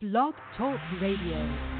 Blog Talk Radio.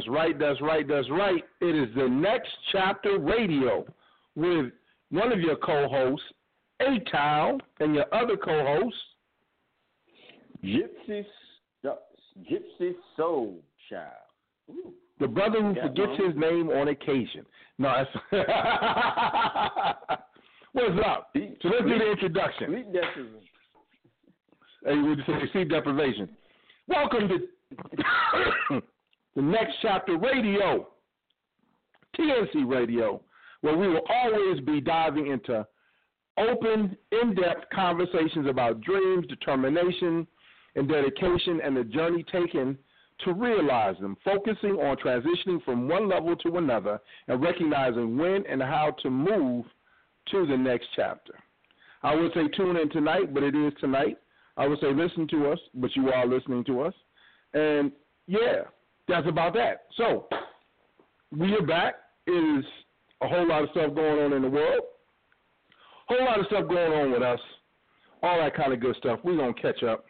That's right, that's right, that's right. It is the next chapter radio with one of your co hosts, A Town, and your other co host, Gypsy, Gypsy Soul Child. Ooh. The brother who forgets his name on occasion. No, that's what's up? So let's do the introduction. Sleep deprivation. Hey, we just say sleep deprivation. Welcome to the next chapter radio, TNC Radio, where we will always be diving into open, in-depth conversations about dreams, determination, and dedication, and the journey taken to realize them, focusing on transitioning from one level to another and recognizing when and how to move to the next chapter. I would say tune in tonight, but it is tonight. I would say listen to us, but you are listening to us. And yeah, that's about that. So we are back. It is a whole lot of stuff going on in the world. Whole lot of stuff going on with us. All that kind of good stuff. We're gonna catch up.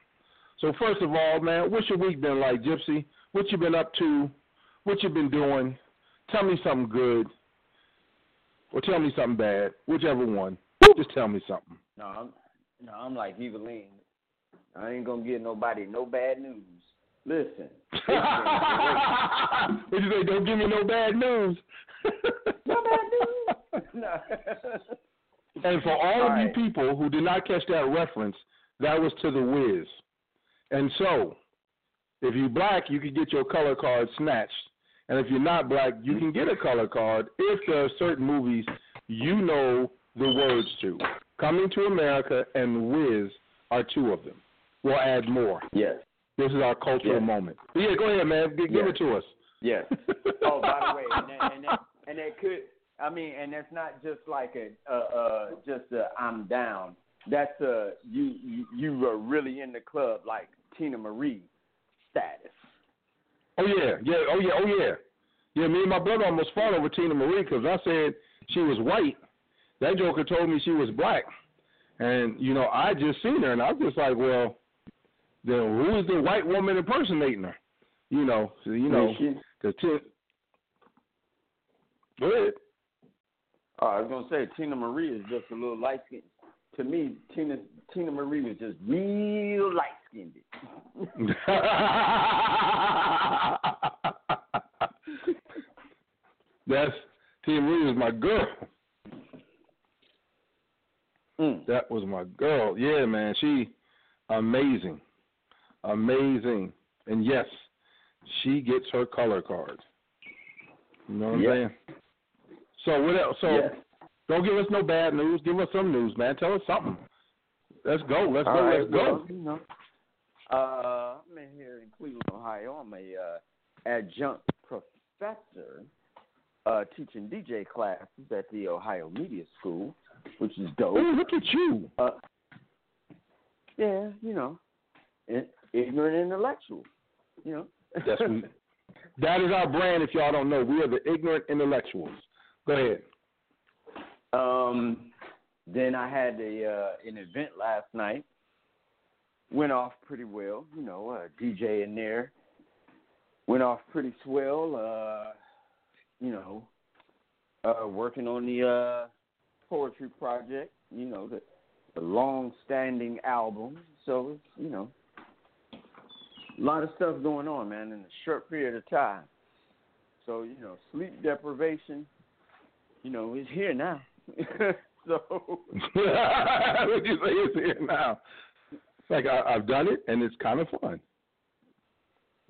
So first of all, man, what's your week been like, Gypsy? What you been up to? What you been doing? Tell me something good. Or tell me something bad. Whichever one. Just tell me something. No, I'm no, I'm like Evillene. I ain't gonna give nobody no bad news. Listen. what you say? Don't give me no bad news. no bad news. no. And for all, All of you people who did not catch that reference, that was to the Wiz. And so, if you're black, you can get your color card snatched. And if you're not black, you can get a color card if there are certain movies you know the words to. Coming to America and Wiz are two of them. We'll add more. Yes. This is our cultural Yes. moment. Yeah, go ahead, man. G- give Yes. it to us. Yes. Oh, by the way, and that, and that, and that could. I mean, and that's not just like a uh, uh just a I'm down. That's a you you you were really in the club like Teena Marie status. Oh yeah, yeah, oh yeah, oh yeah, yeah. Me and my brother almost fought over Teena Marie because I said she was white. That joker told me she was black, and you know I just seen her and I was just like, well, then who is the white woman impersonating her? You know, so, you know, because Teena. Go ahead. Oh, I was gonna say Teena Marie is just a little light skinned. To me, Tina Teena Marie was just real light skinned. That's Teena Marie was my girl. Mm. That was my girl. Yeah, man. She amazing. Amazing. And yes, she gets her color card. You know what I'm saying? So what else? So Yes. don't give us no bad news. Give us some news, man. Tell us something. Let's go. Let's All go. right, Let's go. well, you know, uh, I'm in here in Cleveland, Ohio. I'm a uh, adjunct professor uh, teaching DJ classes at the Ohio Media School, which is dope. Ooh, look at you. Uh, yeah, you know, ignorant intellectual. You know. That's we, that is our brand. If y'all don't know, we are the ignorant intellectuals. Go ahead. Um, then I had a uh, an event last night. Went off pretty well, you know. Uh, DJ in there went off pretty swell. Uh, you know, uh, working on the uh, poetry project. You know, the the long-standing album. So it's you know a lot of stuff going on, man, in a short period of time. So you know, sleep deprivation. You know, is here now. so what you say is here now? Like I, I've done it, and it's kind of fun.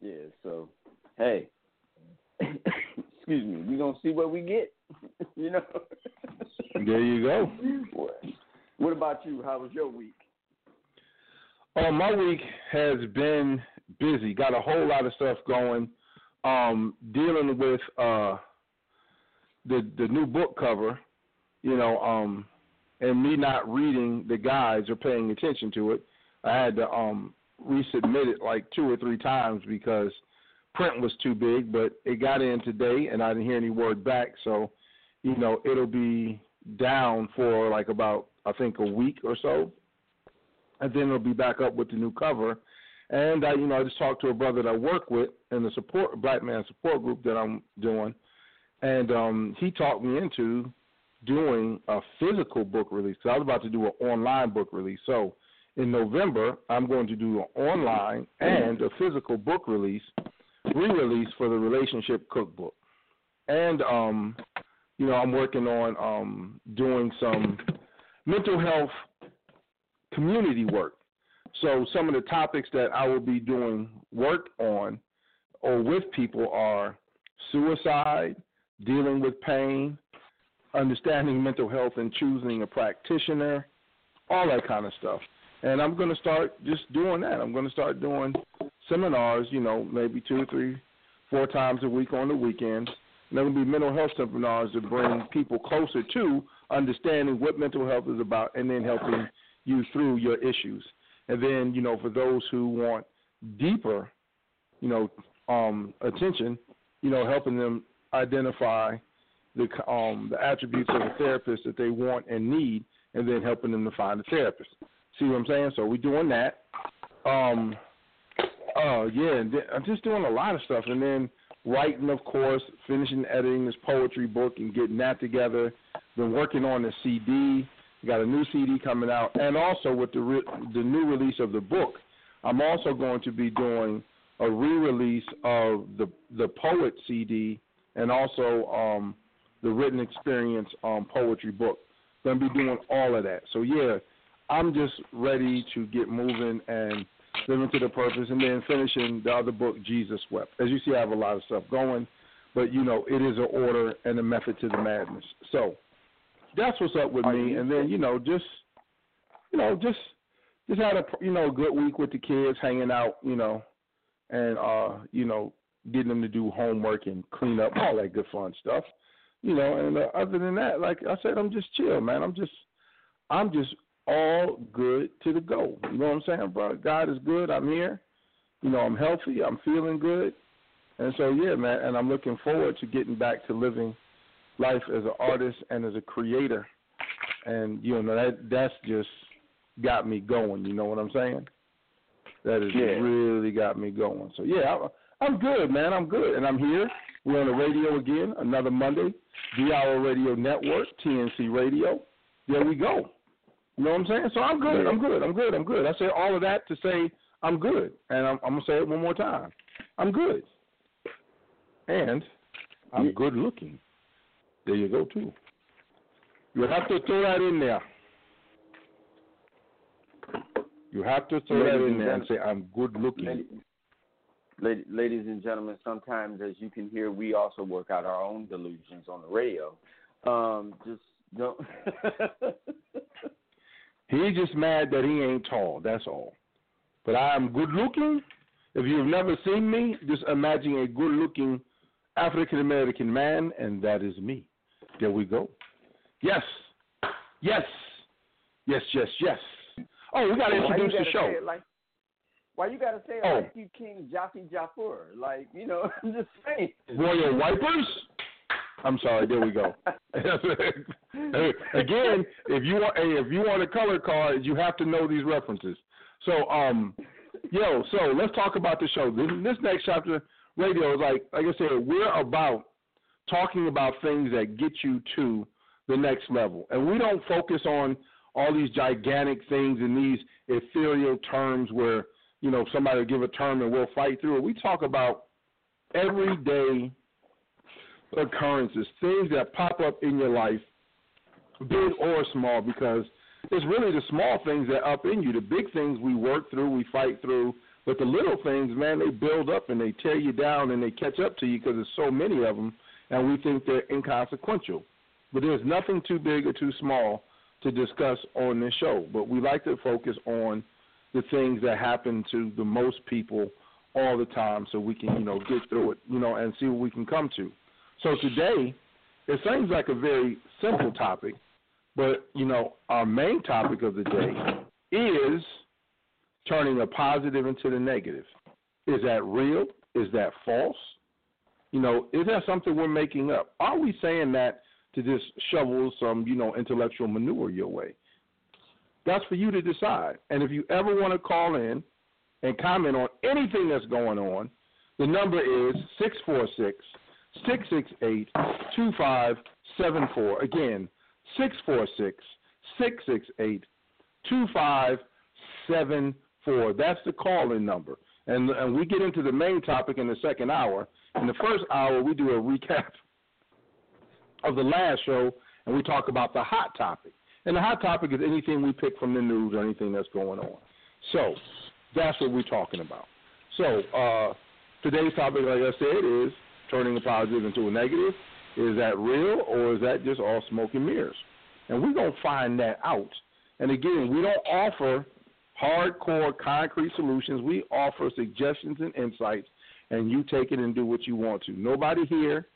yeah, so hey, excuse me, we gonna see what we get. you know. There you go. What about you? How was your week? Oh, my week has been busy. Got a whole lot of stuff going. Um, dealing with uh, the the new book cover, you know, um, and me not reading the guides or paying attention to it. I had to um, resubmit it like two or three times because print was too big. But it got in today, and I didn't hear any word back. So, you know, it'll be down for like about I think a week or so and then it'll be back up with the new cover. And I, you know, I just talked to a brother that I work with in the support Black Man support group that I'm doing, and um, he talked me into doing a physical book release. So I was about to do an online book release. So in November, I'm going to do an online and a physical book release, re-release for the relationship cookbook. And um, you know, I'm working on um, doing some mental health community work. So some of the topics that I will be doing work on or with people are suicide, dealing with pain, understanding mental health and choosing a practitioner, all that kind of stuff. And I'm going to start just doing that. I'm going to start doing seminars, you know, maybe two, three, four times a week on the weekends. And there will be mental health seminars to bring people closer to understanding what mental health is about and then helping you through your issues. And then, you know, for those who want deeper, you know, um, attention, you know, helping them identify the um, the attributes of a therapist that they want and need, and then helping them to find a therapist. See what I'm saying? So we're doing that. Um, uh, yeah, I'm just doing a lot of stuff, and then writing, of course, finishing editing this poetry book and getting that together. Been working on the CD. Got a new CD coming out, and also with the re- the new release of the book, I'm also going to be doing a re-release of the the poet CD and also um, the written experience um, poetry book. Going to be doing all of that. So yeah, I'm just ready to get moving and living to the purpose, and then finishing the other book, Jesus Wept. As you see, I have a lot of stuff going, but you know, it is an order and a method to the madness. So that's what's up with Are me. And then you know, just you know, just just had a you know good week with the kids, hanging out, you know, and uh, you know, getting them to do homework and clean up, all that good fun stuff. You know, and uh, other than that, like I said, I'm just chill, man. I'm just, I'm just all good to the go. You know what I'm saying, bro? God is good. I'm here. You know, I'm healthy. I'm feeling good. And so, yeah, man. And I'm looking forward to getting back to living life as an artist and as a creator. And you know that that's just got me going. You know what I'm saying? That has Yeah. really got me going. So yeah, I, I'm good, man. I'm good, and I'm here. We're on the radio again, another Monday. The Hour Radio Network, TNC Radio. There we go. You know what I'm saying? So I'm good. I'm good. I'm good. I'm good. I say all of that to say I'm good, and I'm, I'm gonna say it one more time. I'm good, and I'm good looking. There you go too. You have to throw that in there. You have to throw that in and there and say I'm good looking. Ladies, ladies, ladies and gentlemen, sometimes, as you can hear, we also work out our own delusions on the radio. Um, just don't. He's just mad that he ain't tall. That's all. But I am good looking. If you've never seen me, just imagine a good looking African American man, and that is me. There we go. Yes. Yes. Yes, yes, yes. Oh, we got to introduce the show. like, why you gotta say it Oh. like you King Jaffe Joffer? Like, you know, I'm just saying. Royal Wipers? I'm sorry. There we go. Again, if you want, hey, if you want a color card, you have to know these references. So, um, yo, so let's talk about the show. This, this next chapter, radio is like, like I said, we're about talking about things that get you to the next level, and we don't focus on all these gigantic things and these ethereal terms where you know somebody will give a term and we'll fight through it. We talk about everyday occurrences, things that pop up in your life, big or small, because it's really the small things that up in you. The big things we work through, we fight through, but the little things, man, they build up and they tear you down and they catch up to you because there's so many of them, and we think they're inconsequential. But there's nothing too big or too small to discuss on this show. But we like to focus on the things that happen to the most people all the time so we can, you know, get through it, you know, and see what we can come to. So today, it seems like a very simple topic, but, you know, our main topic of the day is turning a positive into the negative. Is that real? Is that false? You know, is that something we're making up? Are we saying that to just shovel some, you know, intellectual manure your way? That's for you to decide. And if you ever want to call in and comment on anything that's going on, the number is 646 668 2574. Again, 646 668 2574. That's the call in number. And, and we get into the main topic in the second hour. In the first hour, we do a recap of the last show, and we talk about the hot topic. And the hot topic is anything we pick from the news or anything that's going on. So that's what we're talking about. So uh, today's topic, like I said, is turning a positive into a negative. Is that real or is that just all smoke and mirrors? And we're going to find that out. And again, we don't offer hardcore concrete solutions. We offer suggestions and insights, and you take it and do what you want to. Nobody here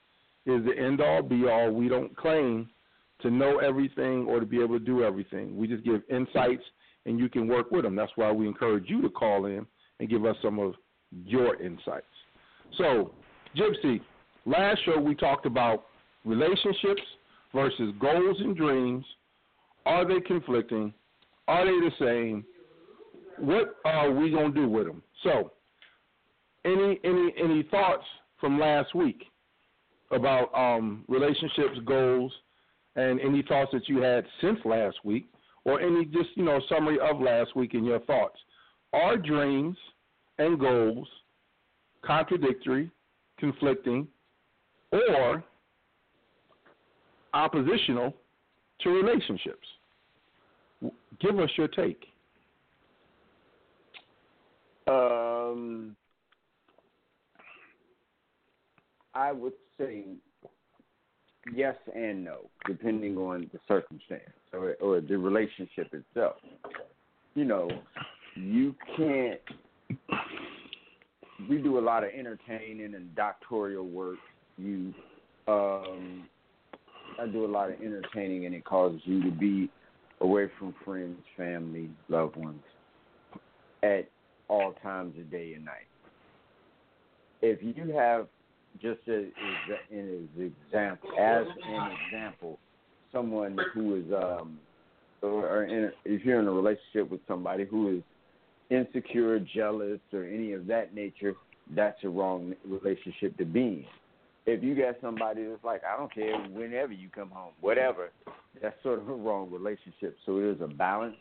is the end all be all. We don't claim to know everything or to be able to do everything. We just give insights and you can work with them. That's why we encourage you to call in and give us some of your insights. So, Gypsy, last show we talked about relationships versus goals and dreams. Are they conflicting? Are they the same? What are we going to do with them? So, any any any thoughts from last week about um, relationships, goals, and any thoughts that you had since last week, or any just you know summary of last week and your thoughts. Are dreams and goals contradictory, conflicting, or oppositional to relationships? Give us your take. Um, I would say yes and no, depending on the circumstance or, or the relationship itself. You know, you can't we do a lot of entertaining and doctoral work. You, um, I do a lot of entertaining, and it causes you to be away from friends, family, loved ones at all times of day and night. If you have just as, as an example, as an example, someone who is, um, or in, if you're in a relationship with somebody who is insecure, jealous, or any of that nature, that's a wrong relationship to be in. If you got somebody that's like, I don't care whenever you come home, whatever, that's sort of a wrong relationship. So there's a balance,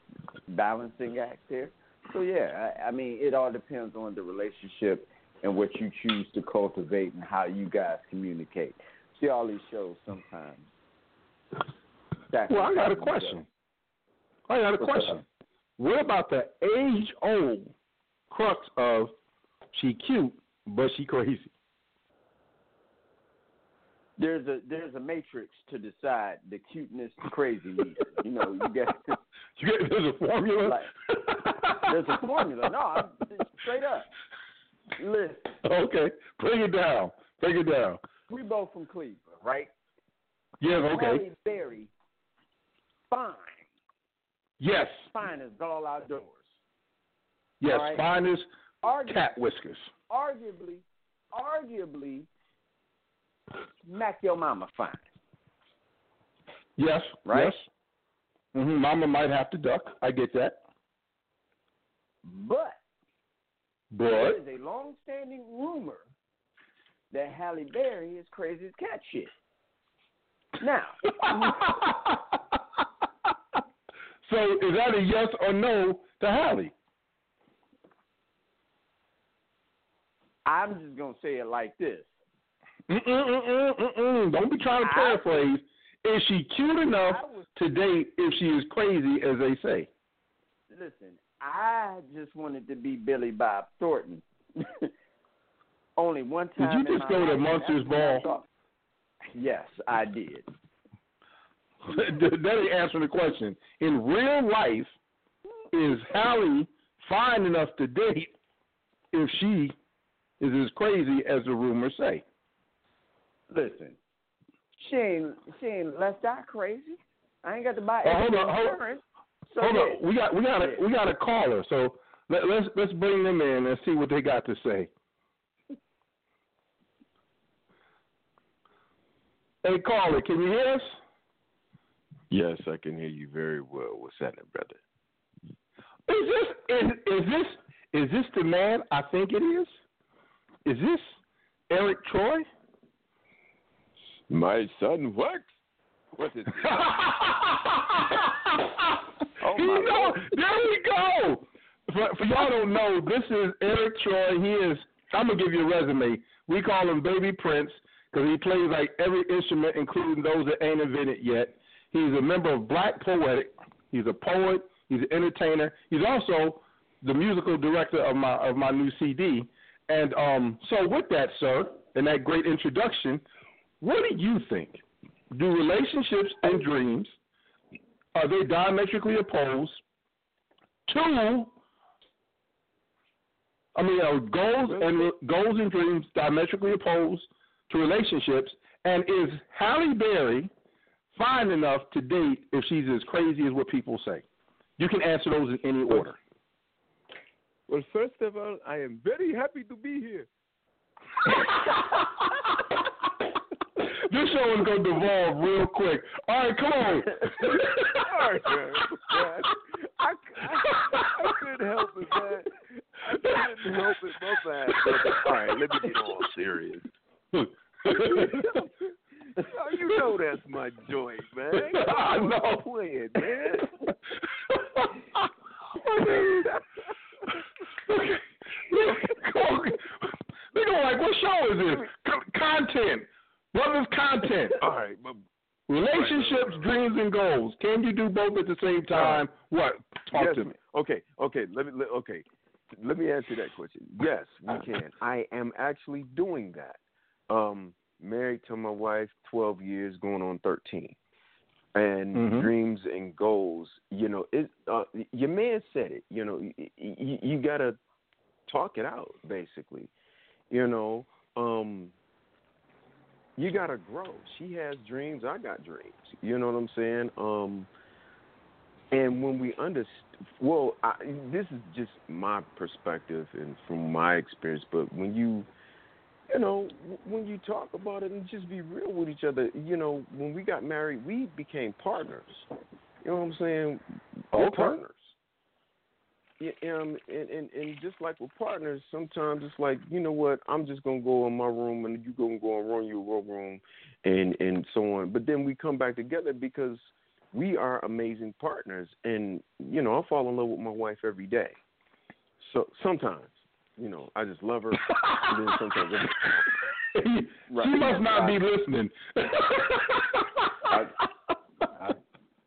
balancing act there. So yeah, I, I mean, it all depends on the relationship and what you choose to cultivate and how you guys communicate. See all these shows sometimes. Well, I got a question. I got a question. What about the age old crux of she cute but she crazy? There's a there's a matrix to decide the cuteness, the crazy. You know, you get You get there's a formula. Like, there's a formula. No, I'm straight up. Listen, okay, bring it down. Bring it down. we both from Cleveland, right? Yes, okay. Halle Berry, fine, Yes, fine as all outdoors. yes. All right. Fine as Argu- cat whiskers. arguably, arguably, Mac your mama fine. Yes, Right? yes. hmm Mama might have to duck. I get that. But there But is a long-standing rumor that Halle Berry is crazy as cat shit. Now, so is that a yes or no to Halle? I'm just gonna say it like this. Mm-mm-mm-mm-mm. Don't be trying to I- paraphrase. Is she cute enough was to date if she is crazy as they say? listen. I just wanted to be Billy Bob Thornton. Only one time. Did you just go to life, and Monsters that's when I Ball? Yes, I did. that ain't answering the question. In real life, is Halle fine enough to date if she is as crazy as the rumors say? Listen, she ain't she ain't left out crazy. I ain't got to buy Oh, hold extra on, hold- insurance. So Hold yeah. on, we got we got a we got a caller, so let, let's let's bring them in and see what they got to say. Hey, caller, can you hear us? Yes, I can hear you very well. What's happening, brother? Is this is is this is this the man I think it is? Is this Eriq Troi? My son works. What is it? Oh, He know- Lord. there we go. For, for y'all don't know, this is Eriq Troi. He is. I'm gonna give you a resume. We call him Baby Prince because he plays like every instrument, including those that ain't invented yet. He's a member of Black Poetic. He's a poet. He's an entertainer. He's also the musical director of my of my new CD. And um, so, with that, sir, and that great introduction, what do you think? Do relationships and dreams are they diametrically opposed? Two, I mean, are goals and goals and dreams diametrically opposed to relationships? And is Halle Berry fine enough to date if she's as crazy as what people say? You can answer those in any order. Well, first of all, I am very happy to be here. this show is going to devolve real quick. All right, come on. All right, man. I, I, I couldn't help it, man. I couldn't help it, my bad. All right, let me get all serious. Oh, you know that's my joint, man. I know. Playing, man. They're going like, what show is this? Co- content. Brothers content. All right, but Relationships, dreams, and goals. Can you do both at the same time? What? Talk yes, to me. Okay, okay. Let me. Let, okay, let me answer that question. Yes, we can. I am actually doing that. Um, married to my wife, twelve years, going on thirteen, and Mhm. dreams and goals. You know, it. Uh, your man said it. You know, you, you, you got to talk it out, basically. You know, um, you gotta grow. She has dreams. I got dreams. You know what I'm saying? Um, and when we understand, well, I, this is just my perspective and from my experience. But when you, you know, when you talk about it and just be real with each other, you know, when we got married, we became partners. You know what I'm saying? We're Okay. partners. Yeah, um, and, and and just like with partners, sometimes it's like you know what, I'm just gonna go in my room and you gonna go and run your room, and and so on. But then we come back together because we are amazing partners, and you know I fall in love with my wife every day. So sometimes, you know, I just love her. and then sometimes, she Right. must not be listening. I,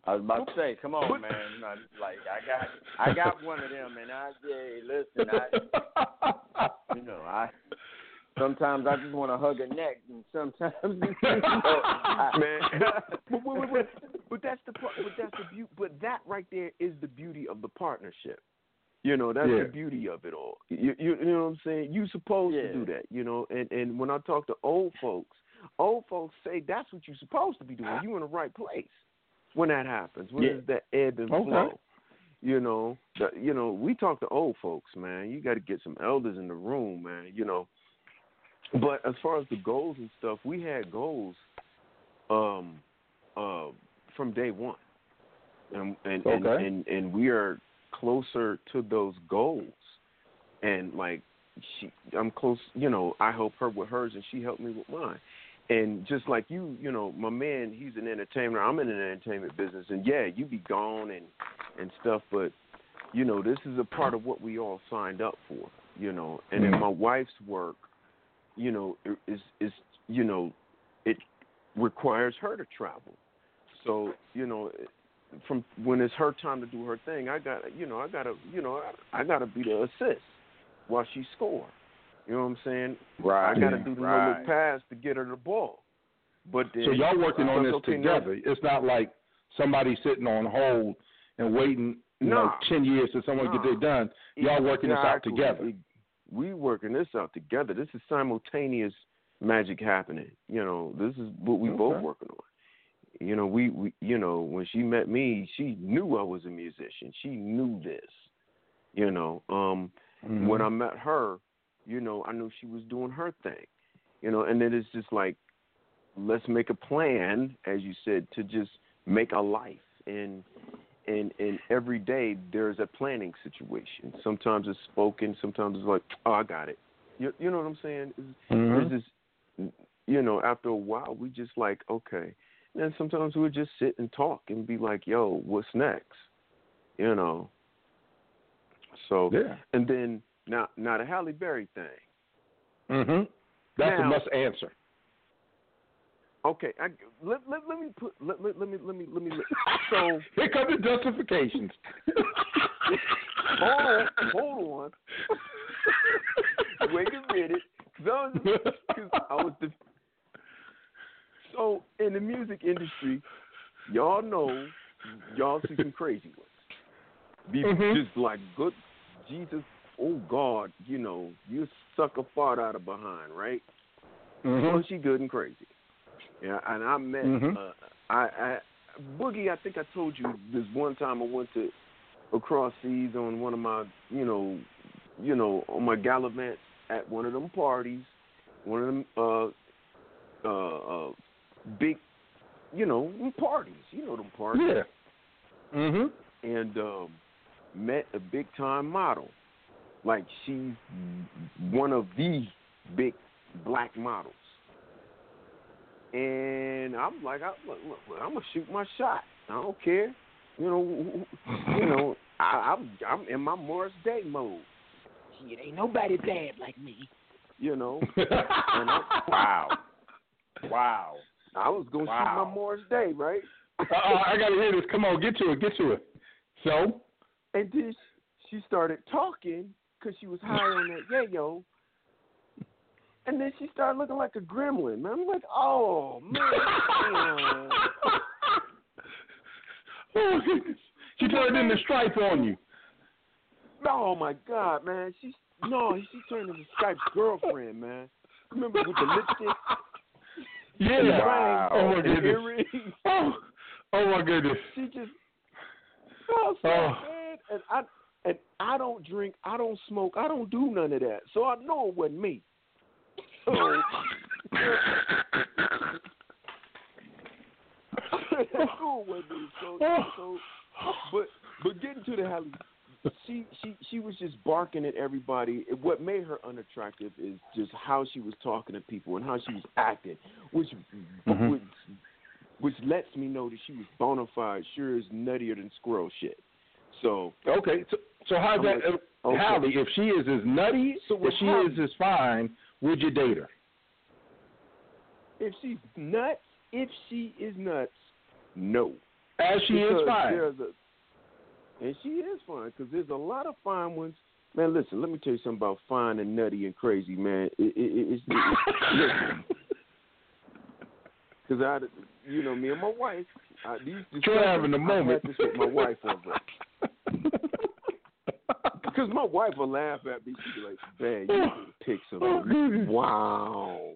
I was about to say, come on, man. I, like I got, I got one of them, and I, hey, listen, I, you know, I. Sometimes I just want to hug her neck, and sometimes, you know, I, man. but, but, but, but, but that's the part. But that's the beauty. But that right there is the beauty of the partnership. You know, that's Yeah. the beauty of it all. You, you, you know what I'm saying? You supposed Yeah. to do that. You know, and and when I talk to old folks, old folks say that's what you're supposed to be doing. You in the right place when that happens. When Yeah. there's that ebb and Okay. flow. You know, the, you know, we talk to old folks, man. You got to get some elders in the room, man. You know, but as far as the goals and stuff, we had goals um uh from day one. And and and, and, and we are closer to those goals. And like she I'm close, you know, I help her with hers and she helped me with mine. And just like you, you know, my man, he's an entertainer. I'm in an entertainment business, and yeah, you be gone and and stuff, but you know, this is a part of what we all signed up for, you know. And then Mhm. my wife's work, you know, is is you know, it requires her to travel. So you know, from when it's her time to do her thing, I got you know, I gotta you know, I, I gotta be the assist while she score. You know what I'm saying? right, I got to do the right. look pass to get her the ball. But then, So y'all working on this okay, now- together. It's not like somebody sitting on hold and waiting, you know, ten years till someone get Nah. it done. Y'all working this out together. We working this out together. This is simultaneous magic happening. You know, this is what we both Okay. working on. You know, we, we you know, when she met me, she knew I was a musician. She knew this. You know, um Mhm. when I met her, you know, I knew she was doing her thing. You know, and then it's just like let's make a plan, as you said, to just make a life and and and every day there's a planning situation. Sometimes it's spoken, sometimes it's like, oh, I got it. You you know what I'm saying? Mhm. There's this, you know, after a while we just like, okay. And then sometimes we'll just sit and talk and be like, yo, what's next? You know. So Yeah. and then now now the Halle Berry thing. Mhm. That's a must answer. Okay, I, let, let let me put let, let, let me let me let me so Here come the justifications. hold on hold on wait a minute because I was, 'cause I was the, so in the music industry y'all know y'all see some crazy ones be Mhm. just like good Jesus oh God you know you suck a fart out of behind right Mhm. Well, she good and crazy. Yeah, and I met Mhm. uh, I, I Boogie. I think I told you this one time I went to across seas on one of my you know you know on my gallivant at one of them parties, one of them uh uh, uh big you know parties. You know them parties. Yeah. Mhm. And um, met a big time model. Like she's one of the big black models. And I'm like, I, look, look, look, I'm gonna shoot my shot. I don't care. You know, you know, I, I'm I'm in my Morris Day mode. Shit, ain't nobody bad like me. You know, and I, Wow. Wow. I was gonna shoot my Morris Day, right? uh, I gotta hear this. Come on, get to it. Get to it. So. And then she started talking because she was high on that yayo. And then she started looking like a gremlin. Man, I'm like, oh man. she turned in the stripe on you. oh my God, man. She's no, she turned into Stripe's girlfriend, man. Remember with the lipstick? Yeah. Wow. Oh my goodness. earrings? Oh, oh my goodness. She just oh, so Oh. and I and I don't drink, I don't smoke, I don't do none of that. So I know it wasn't me. So I know it wasn't me. So, so but but getting to the Halle, she she she was just barking at everybody. What made her unattractive is just how she was talking to people and how she was acting, which Mhm. which, which lets me know that she was bona fide, sure as nuttier than squirrel shit. So Okay, so, so how's that, like, uh, okay. Halle? If she is as nutty, So if she Halle- is as fine, would you date her? if she's nuts, if she is nuts, no. As she is fine. a- and she is fine because there's a lot of fine ones. Man, listen, let me tell you something about fine and nutty and crazy, man. It, it, it, it's because I, you know, me and my wife, I, these You're having a moment. I had this with my wife over. Because my wife will laugh at me. She'll be like, "Man, you pick some." wow.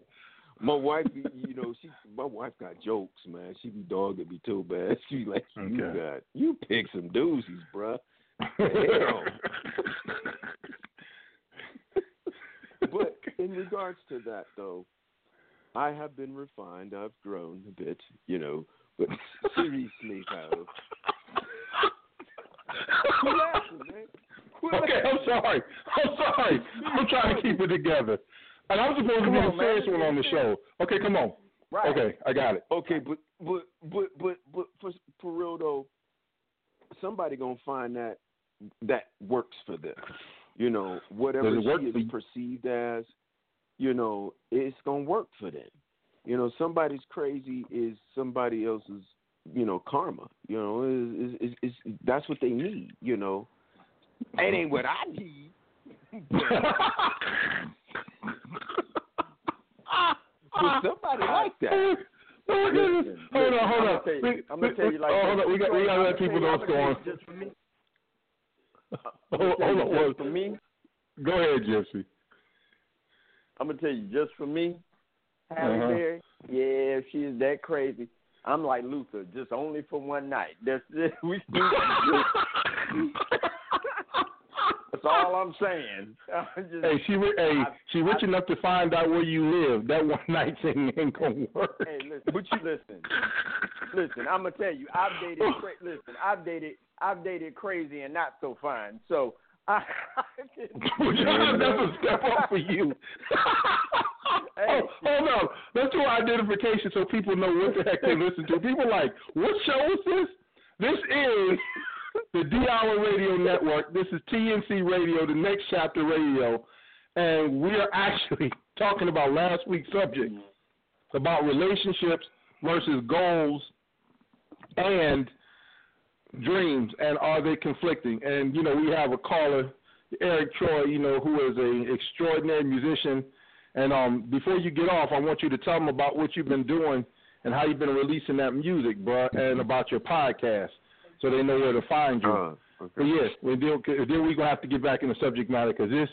My wife, you know, she, my wife got jokes, man. She be dogging me too, man. She be like, "You Okay. got, you pick some doozies, bruh." Hell. But in regards to that, though, I have been refined. I've grown a bit, you know. But seriously, though, quit laughing, man. Quit okay, I'm sorry. I'm sorry. I'm trying to keep it together. And I'm supposed to be on, the serious one on the show. Okay, come on. Right. Okay, I got it. Okay, but but but but but for for real though, somebody gonna find that that works for them. You know, whatever Does it work she for is perceived as, you know, it's gonna work for them. You know, somebody's crazy is somebody else's, you know, karma. You know, is is, is, is that's what they need. You know, it ain't what I need. But somebody like that. My. Listen, Hold on, hold I'ma on. tell you- I'ma tell you like oh, hold on. We got, we got to let people know what's going on. Just for me. Hold, hold on. just for me. Go ahead, Gypsy. I'm gonna tell you just for me, Halle Uh-huh. Berry. Yeah, if she is that crazy, I'm like Luther, just only for one night. That's it. We. That's all I'm saying. I'm just- Hey, she hey, I- she rich I- enough to find out where you live. That one night thing ain't gonna work. Hey, listen, but you listen. Listen, I'm gonna tell you, I've dated. Cra- listen, I've dated. I've dated crazy and not so fine. So I. That's a step up for you. Hey. oh, hold on. Let's do identification so people know what the heck they listen to. People like, what show is this? This is the D Hour Radio Network. This is TNC Radio, the Next Chapter Radio, and we are actually talking about last week's subject about relationships versus goals and dreams, and are they conflicting? And you know, we have a caller, Eriq Troi, you know, who is a extraordinary musician. And um, before you get off, I want you to tell them about what you've been doing and how you've been releasing that music, bro, and about your podcast, so they know where to find you. Uh, But okay. yes, we then, then we're gonna have to get back in the subject matter because this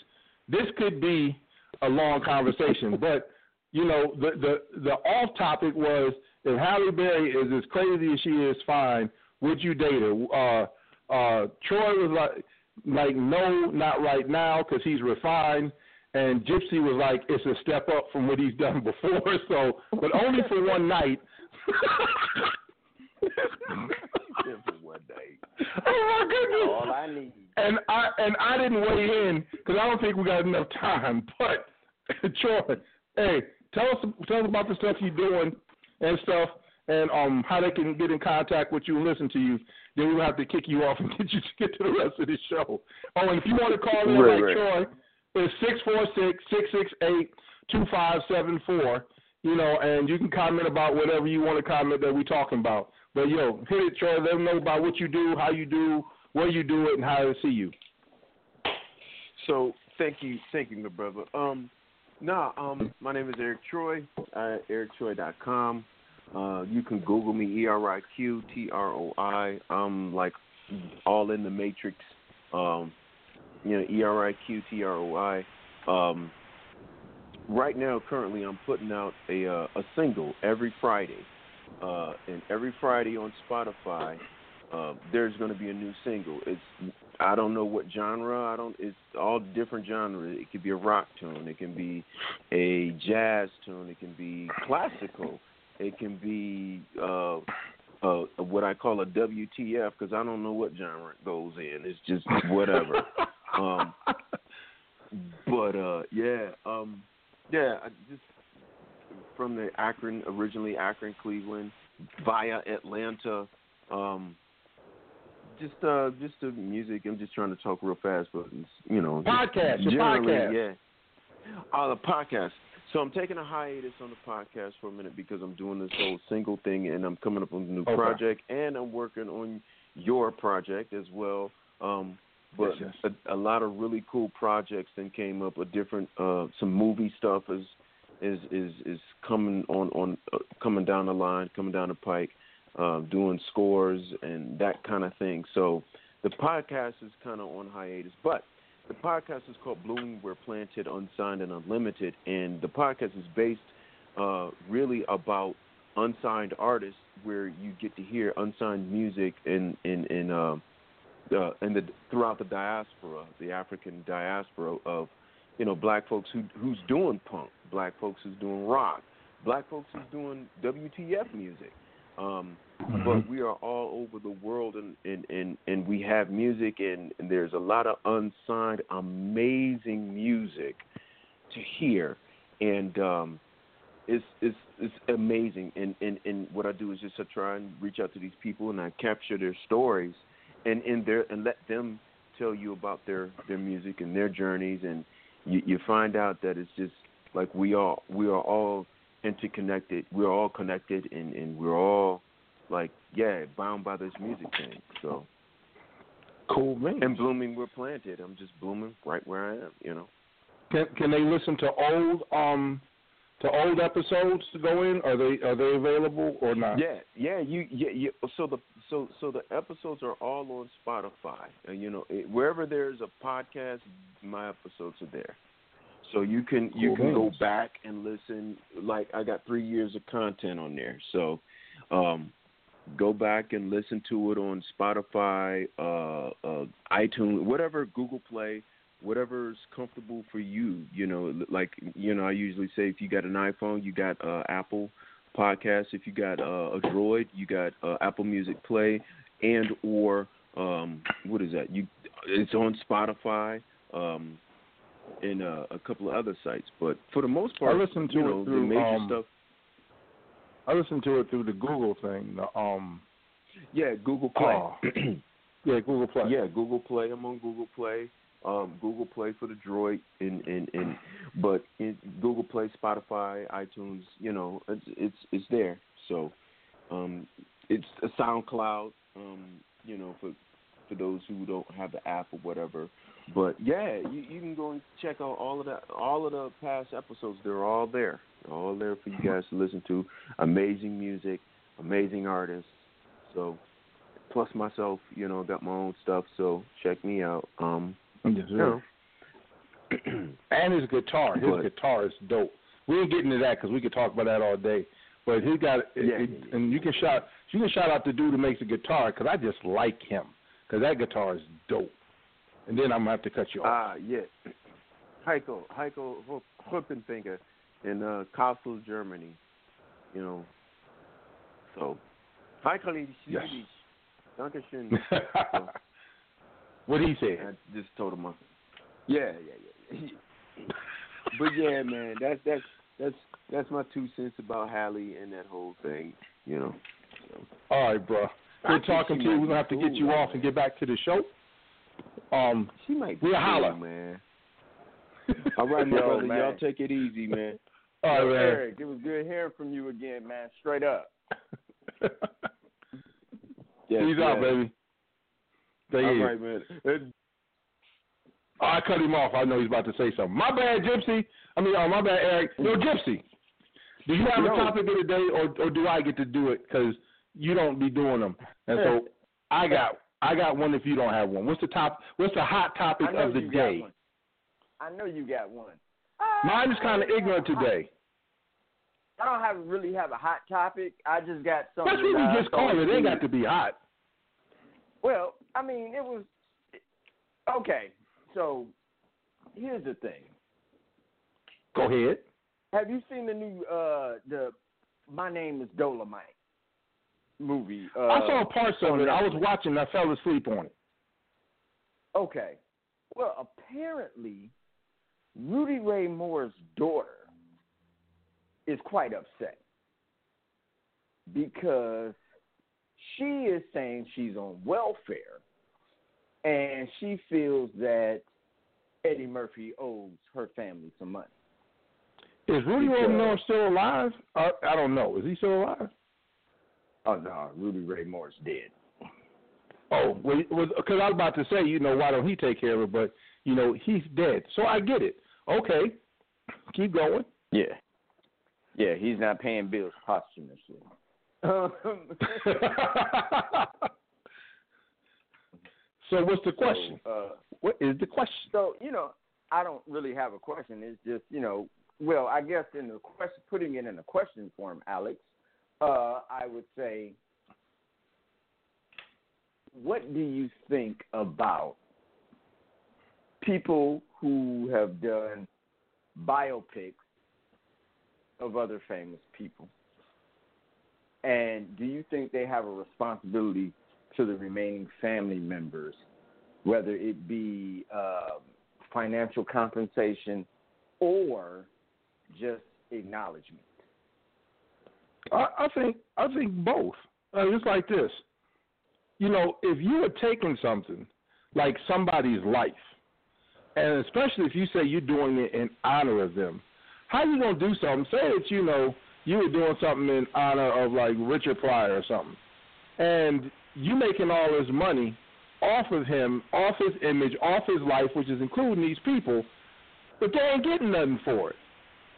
this could be a long conversation. but you know, the the the off topic was if Halle Berry is as crazy as she is, fine. Would you date her? Uh, uh, Troi was like, like no, not right now because he's refined. And Gypsy was like, it's a step up from what he's done before. So, but only for one night. Except one day. oh my goodness! all I need. and I and I didn't weigh in because I don't think we got enough time. But Troi, hey, tell us tell us about the stuff you're doing and stuff, and um how they can get in contact with you and listen to you. Then we'll have to kick you off and get you to get to the rest of the show. Oh, and if you want to call in Right, like right. Troi, it's six four six six six eight two five seven four. You know, and you can comment about whatever you want to comment that we're talking about. But yo, hit it, Troi. Let them know about what you do, how you do, where you do it, and how to see you. So thank you, thank you, my brother. Um, nah, um, my name is Eriq Troi. Uh, EriqTroi.com. Uh, you can Google me, E R I Q T R O I. I'm like all in the matrix. Um, you know, E R I Q T R O I. Um, right now, currently, I'm putting out a uh, a single every Friday, uh, and every Friday on Spotify, uh, there's going to be a new single. It's I don't know what genre. I don't. It's all different genres. It could be a rock tune. It can be a jazz tune. It can be classical. It can be uh, uh, what I call a WTF because I don't know what genre it goes in. It's just whatever. um, but uh, yeah, um, yeah, I just from the Akron, originally Akron, Cleveland, via Atlanta. Um, just uh, just the music. I'm just trying to talk real fast, but you know, Podcast, your podcast. yeah. Oh, the podcast. So I'm taking a hiatus on the podcast for a minute because I'm doing this whole single thing, and I'm coming up with a new Okay. project, and I'm working on your project as well. Um, but Yes, yes. A, a lot of really cool projects then came up. A different, uh, some movie stuff is is is is coming on on uh, coming down the line, coming down the pike, uh, doing scores and that kind of thing. So the podcast is kind of on hiatus, but the podcast is called Blooming Where Planted, Unsigned, and Unlimited, and the podcast is based uh, really about unsigned artists, where you get to hear unsigned music in in in uh, uh, in the throughout the diaspora, the African diaspora of you know black folks who who's doing punk, black folks is doing rock, black folks is doing WTF music. Um, Mhm. but we are all over the world and and and, and we have music and, and there's a lot of unsigned amazing music to hear and um it's it's it's amazing and and and what I do is just I try and reach out to these people and I capture their stories and in their and let them tell you about their their music and their journeys and you you find out that it's just like we all we are all interconnected we're all connected and and we're all like yeah bound by this music thing so Cool man. and blooming we're planted i'm just blooming right where i am you know Can can they listen to old um to old episodes to go in? Are they are they available or not? Yeah, yeah, you, yeah, yeah. So the so so the episodes are all on Spotify. Uh, you know, it, wherever there's a podcast, my episodes are there. So you can you Cool can go back and listen. Like I got three years of content on there. So um, go back and listen to it on Spotify, uh, uh, iTunes, whatever, Google Play, whatever's comfortable for you. You know, like you know, I usually say if you got an iPhone, you got uh, Apple Podcasts. If you got uh, a Droid, you got uh, Apple Music Play, and or um, what is that? You, it's on Spotify. Um, and uh, a couple of other sites, but for the most part, I listen to it know, the through, major um, stuff. I listened to it through the Google thing. The um Yeah, Google Play. Oh. yeah Google Play. Yeah, Google Play. I'm on Google Play. Um, Google Play for the Droid, and and and but in Google Play, Spotify, iTunes, you know, it's it's it's there. So, um, it's a SoundCloud. Um, you know, for for those who don't have the app or whatever. But yeah, you, you can go and check out all of that, all of the past episodes. They're all there. They're all there for you guys to listen to. Amazing music, amazing artists. So, plus myself, you know, got my own stuff. So check me out. Um, Yes, you know. And his guitar. His But- guitar is dope. We ain't getting to that because we could talk about that all day. But he got it, Yeah. it- and you can shout you can shout out the dude who makes the guitar because I just like him because that guitar is dope. And then I'm gonna have to cut you off. Ah, yeah. Heiko, Heiko Hu- Huppenfinger in uh, Kassel, Germany. You know. So, Heiko, Yes. Dankeschön. what he say? I just told him. uh, Yeah, yeah, yeah. but yeah, man, that's that's that's that's my two cents about Halle and that whole thing. You know. So. All right, bro. Think talking to you. We're gonna have to get you off and get back to the show. Um, She might be We'll holler. man. All right, my brother. man. Y'all take it easy, man. All right, Yo, man. Eriq, it was good hearing from you again, man. Straight up. Yes, He's out, baby. Stay All right, man. Uh, Oh, I cut him off. I know he's about to say something. My bad, Gypsy. I mean, oh, my bad, Eriq. Yo, Gypsy. Do you have a topic of the day, or or do I get to do it? Because you don't be doing them, and so I got I got one. If you don't have one, what's the top? What's the hot topic of the day? I know you got one. Mine is kind of ignorant today. I don't have really have a hot topic. I just got something. That's what we just thought call it. It ain't got to be hot. Well, I mean, it was okay. So here's the thing. Go ahead. Have you seen the new uh the My Name is Dolemite movie? Uh, I saw parts of it. I was watching. I fell asleep on it. Okay. Well, apparently, Rudy Ray Moore's daughter is quite upset because she is saying she's on welfare and she feels that Eddie Murphy owes her family some money. Is Rudy Ray Moore still alive? Uh, I don't know. Is he still alive? Oh no, Rudy Ray Moore's dead. Oh, because well, because I was about to say, you know, why don't he take care of it? But you know, he's dead, so I get it. Okay, keep going. Yeah. Yeah, he's not paying bills posthumously. Um, so what's the question? So, uh, What is the question? So you know, I don't really have a question. It's just you know, well, I guess in the question, putting it in a question form, Alex, uh, I would say, what do you think about people who have done biopics of other famous people? And do you think they have a responsibility to the remaining family members, whether it be uh, financial compensation or just acknowledgement? I, I think I think both. Uh, it's like this. You know, if you are taking something like somebody's life, and especially if you say you're doing it in honor of them, how you gonna do something? Say that you know you were doing something in honor of like Richard Pryor or something, and you making all this money off of him, off his image, off his life, which is including these people, but they ain't getting nothing for it.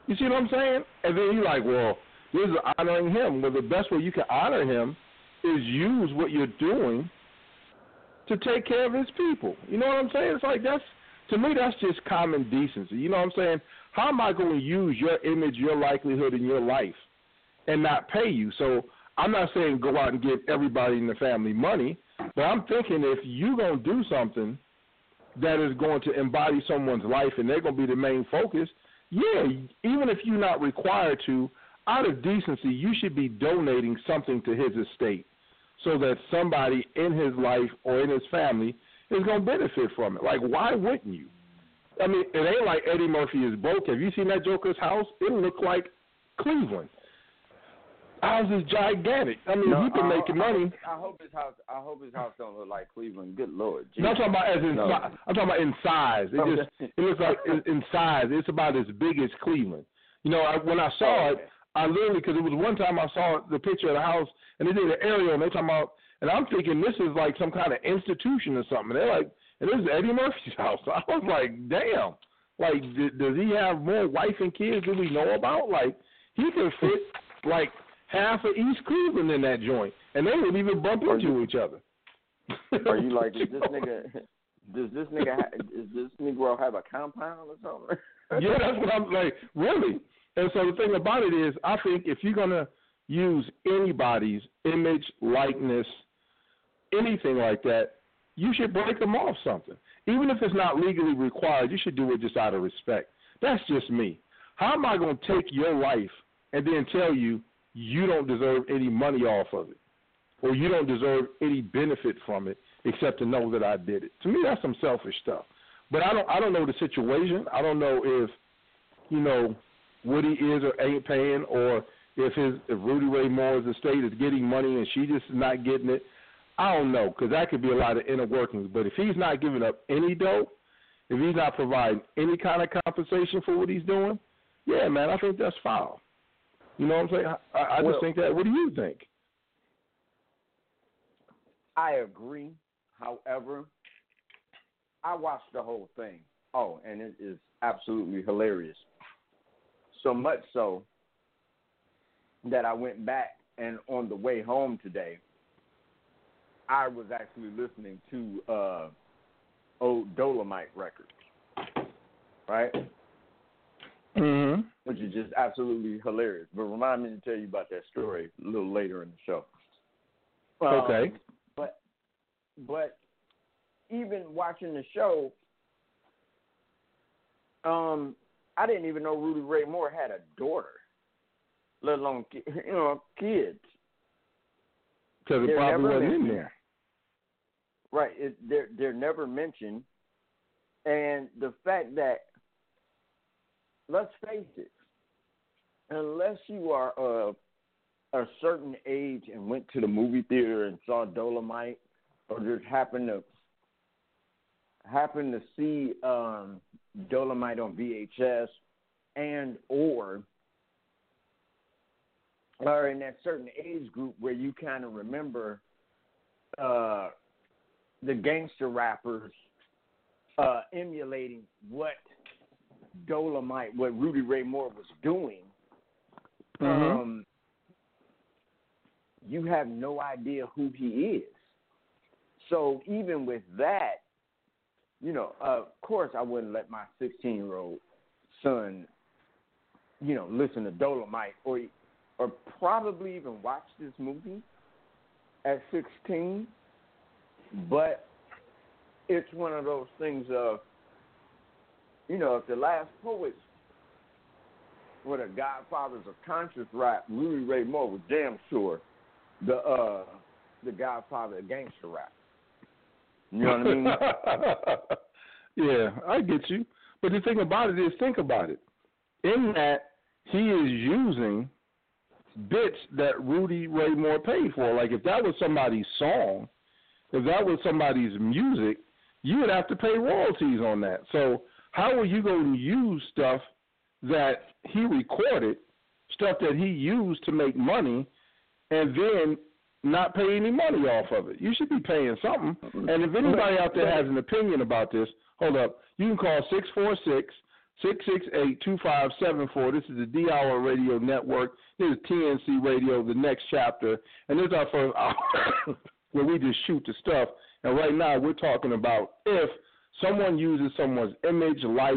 You see what I'm saying? And then you're like, well, this is honoring him. Well, the best way you can honor him is use what you're doing to take care of his people. You know what I'm saying? It's like that's to me that's just common decency. You know what I'm saying? How am I going to use your image, your likelihood in your life and not pay you? So I'm not saying go out and give everybody in the family money, but I'm thinking if you're going to do something that is going to embody someone's life and they're going to be the main focus, yeah, even if you're not required to, out of decency, you should be donating something to his estate so that somebody in his life or in his family is going to benefit from it. Like, why wouldn't you? I mean, it ain't like Eddie Murphy is broke. Have you seen that Joker's house? It looked like Cleveland. House is gigantic. I mean, No, he been I- making I- money. I hope his house. I hope his house don't look like Cleveland. Good lord. No, I'm talking about as in No. I'm talking about in size. It just it looks like in, size. It's about as big as Cleveland. You know, I, when I saw Oh, it. I literally because it was one time I saw the picture of the house and they did an aerial and they talking about and I'm thinking this is like some kind of institution or something. They're like, and this is Eddie Murphy's house. I was like, damn. Like, d- does he have more wife and kids than we know about? Like, he could fit like half of East Cleveland in that joint, and they would even bump into you- each other. Are you like is this nigga? Does this nigga? Ha- is this Negro have a compound or something? yeah, that's what I'm like. Really. And so the thing about it is, I think if you're gonna use anybody's image, likeness, anything like that, you should break them off something. Even if it's not legally required, you should do it just out of respect. That's just me. How am I going to take your life and then tell you you don't deserve any money off of it, or you don't deserve any benefit from it, except to know that I did it? To me, that's some selfish stuff. But I don't. I don't know the situation. I don't know if you know what he is or ain't paying, or if his if Rudy Ray Moore's estate is getting money and she just is not getting it. I don't know because that could be a lot of inner workings. But if he's not giving up any dough, if he's not providing any kind of compensation for what he's doing, yeah, man, I think that's foul. You know what I'm saying? I, I just Well- think that. What do you think? I agree. However, I watched the whole thing. Oh, and it is absolutely hilarious. So much so that I went back and on the way home today, I was actually listening to uh, old Dolemite records, right? Mm-hmm. Which is just absolutely hilarious. But remind me to tell you about that story a little later in the show. Um, Okay. But but even watching the show, um, I didn't even know Rudy Ray Moore had a daughter, let alone you know kids. Because it probably wasn't in there. Right. It, they're they're never mentioned, and the fact that let's face it, unless you are a a certain age and went to the movie theater and saw Dolemite, or just happened to happen to see um, Dolemite on VHS, and or are in that certain age group where you kind of remember uh, the gangster rappers uh, emulating what Dolemite, what Rudy Ray Moore was doing. Mhm. Um, you have no idea who he is. So even with that, you know, of course, I wouldn't let my 16 year old son, you know, listen to Dolemite or or probably even watch this movie at 16. But it's one of those things of, you know, if the last poets were the godfathers of conscious rap, Rudy Ray Moore was damn sure the uh the godfather of gangster rap. You know what I mean? yeah, I get you. But the thing about it is, think about it. In that, he is using bits that Rudy Ray Moore paid for. Like if that was somebody's song, if that was somebody's music, you would have to pay royalties on that. So how are you going to use stuff that he recorded, stuff that he used to make money, and then not pay any money off of it? You should be paying something. And if anybody out there has an opinion about this, hold up. You can call six four six six six eight two five seven four. This is the D Hour Radio Network. This is TNC Radio, the next chapter. And this is our first hour where we just shoot the stuff. And right now we're talking about if someone uses someone's image, life,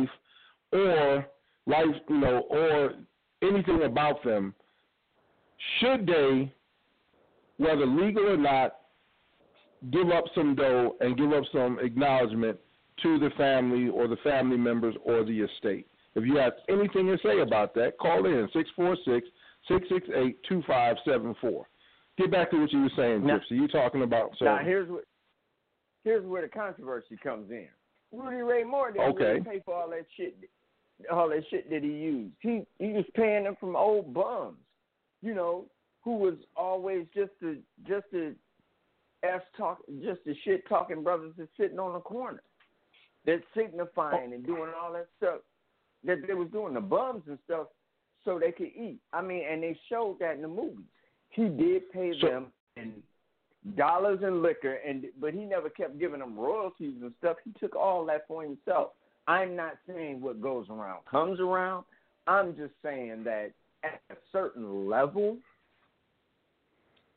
or life, you know, or anything about them, should they, whether legal or not, give up some dough and give up some acknowledgement to the family or the family members or the estate. If you have anything to say about that, call in 646 668 2574. Get back to what you were saying, Now- Gypsy. You talking about so Now here's what here's where the controversy comes in. Rudy Ray Moore didn't Okay. really pay for all that shit all that shit that he used. He he was paying them from old bums, you know, who was always just the just the s talk just the shit talking brothers that's sitting on the corner. That's signifying and doing all that stuff that they was doing the bums and stuff so they could eat. I mean, and they showed that in the movies. He did pay So- them in dollars and liquor, and but he never kept giving them royalties and stuff. He took all that for himself. I'm not saying what goes around comes around. I'm just saying that at a certain level,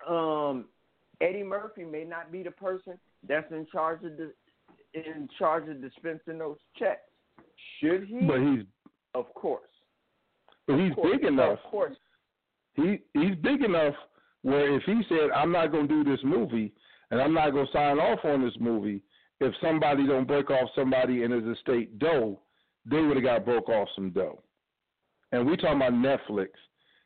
um, Eddie Murphy may not be the person that's in charge of the in charge of dispensing those checks. Should he? but he's of course. but he's course. big enough. Of course. He he's big enough where if he said I'm not going to do this movie and I'm not going to sign off on this movie, if somebody don't break off somebody in his estate dough, they would have got broke off some dough. And we talking about Netflix.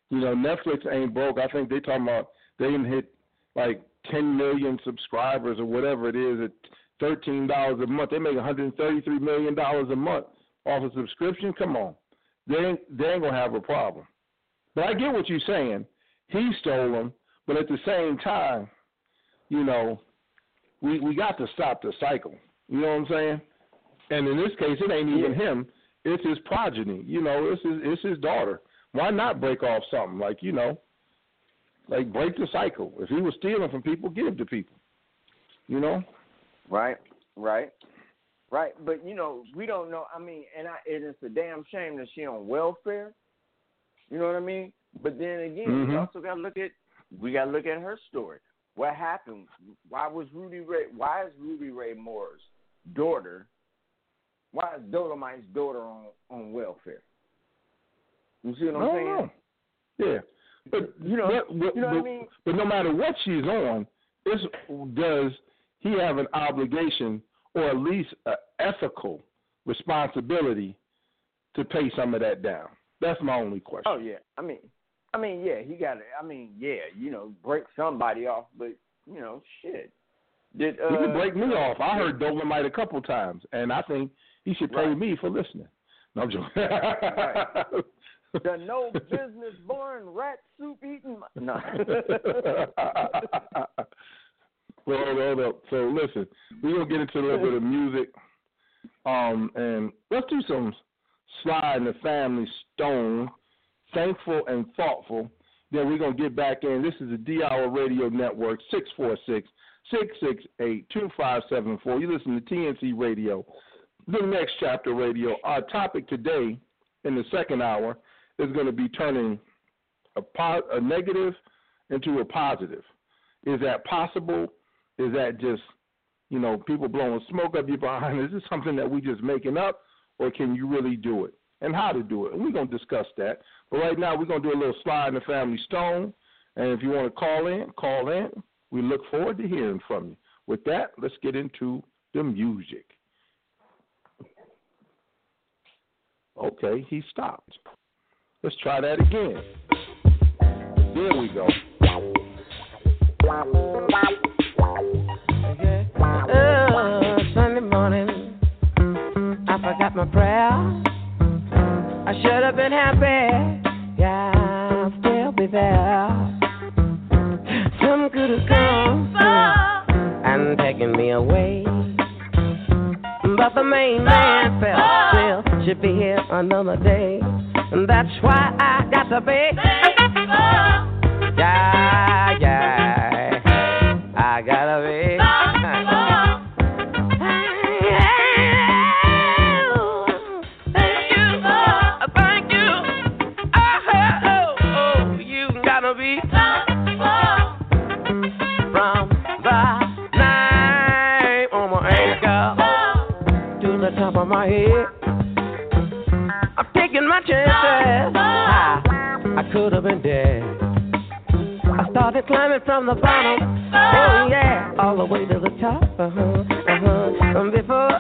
You know, Netflix ain't broke. I think they talking about they didn't hit like 10 million subscribers or whatever it is at thirteen dollars a month. They make 133 million dollars a month off a subscription. Come on, they ain't they ain't gonna have a problem. But I get what you're saying. He stole them, but at the same time, you know, we we got to stop the cycle. You know what I'm saying? And in this case, it ain't even him. It's his progeny. You know, it's his it's his daughter. Why not break off something like you know, like break the cycle? If he was stealing from people, give to people. You know? Right, right, right. But you know, we don't know. I mean, and I, it's a damn shame that she on welfare. You know what I mean? But then again, we Mhm. also got to look at we got to look at her story. what happened? Why was Rudy Ray? Why is Rudy Ray Moore's daughter? Why is Dolemite's daughter on on welfare? You see what I'm don't saying? know. Yeah, but You know- but, but, you know what I but- mean? But no matter what she's on, is does he have an obligation or at least an ethical responsibility to pay some of that down? That's my only question. Oh yeah. I mean, I mean, yeah, he got. It. I mean, yeah, you know, break somebody off, but you know, shit. Did uh, he can break me off. I heard Dolemite a couple times, and I think he should pay Right. me for listening. No, I'm joking. the no business born rat soup eating. No. well, hold, hold up. So listen, we're gonna get into a little bit of music, um, and let's do some Sly and the Family Stone, thankful and thoughtful. Then we're gonna get back in. This is the D Hour Radio Network, 646-668-2574. You listen to TNC Radio, the Next Chapter Radio. Our topic today in the second hour is going to be turning a, po- a negative into a positive. Is that possible? Is that just, you know, people blowing smoke up your behind? Is this something that we just making up, or can you really do it? And how to do it? And we're going to discuss that. But right now, we're going to do a little Sly and the Family Stone. And if you want to call in, call in. We look forward to hearing from you. With that, let's get into the music. Okay, he stopped. Let's try that again. There we go. Oh, Sunday morning, I forgot my prayer. I should have been happy. Yeah, I'll still be there. Some could have come and taken me away. But the main man felt still should be here another day. And that's why I got to be. thankful. Yeah, yeah. I gotta be. Thank you. Thank you. Oh, oh, you gotta be from the name on my ankle to the top of my head. Could have been dead. I started climbing from the bottom. Oh yeah, all the way to the top. Uh-huh, uh-huh. And before I knew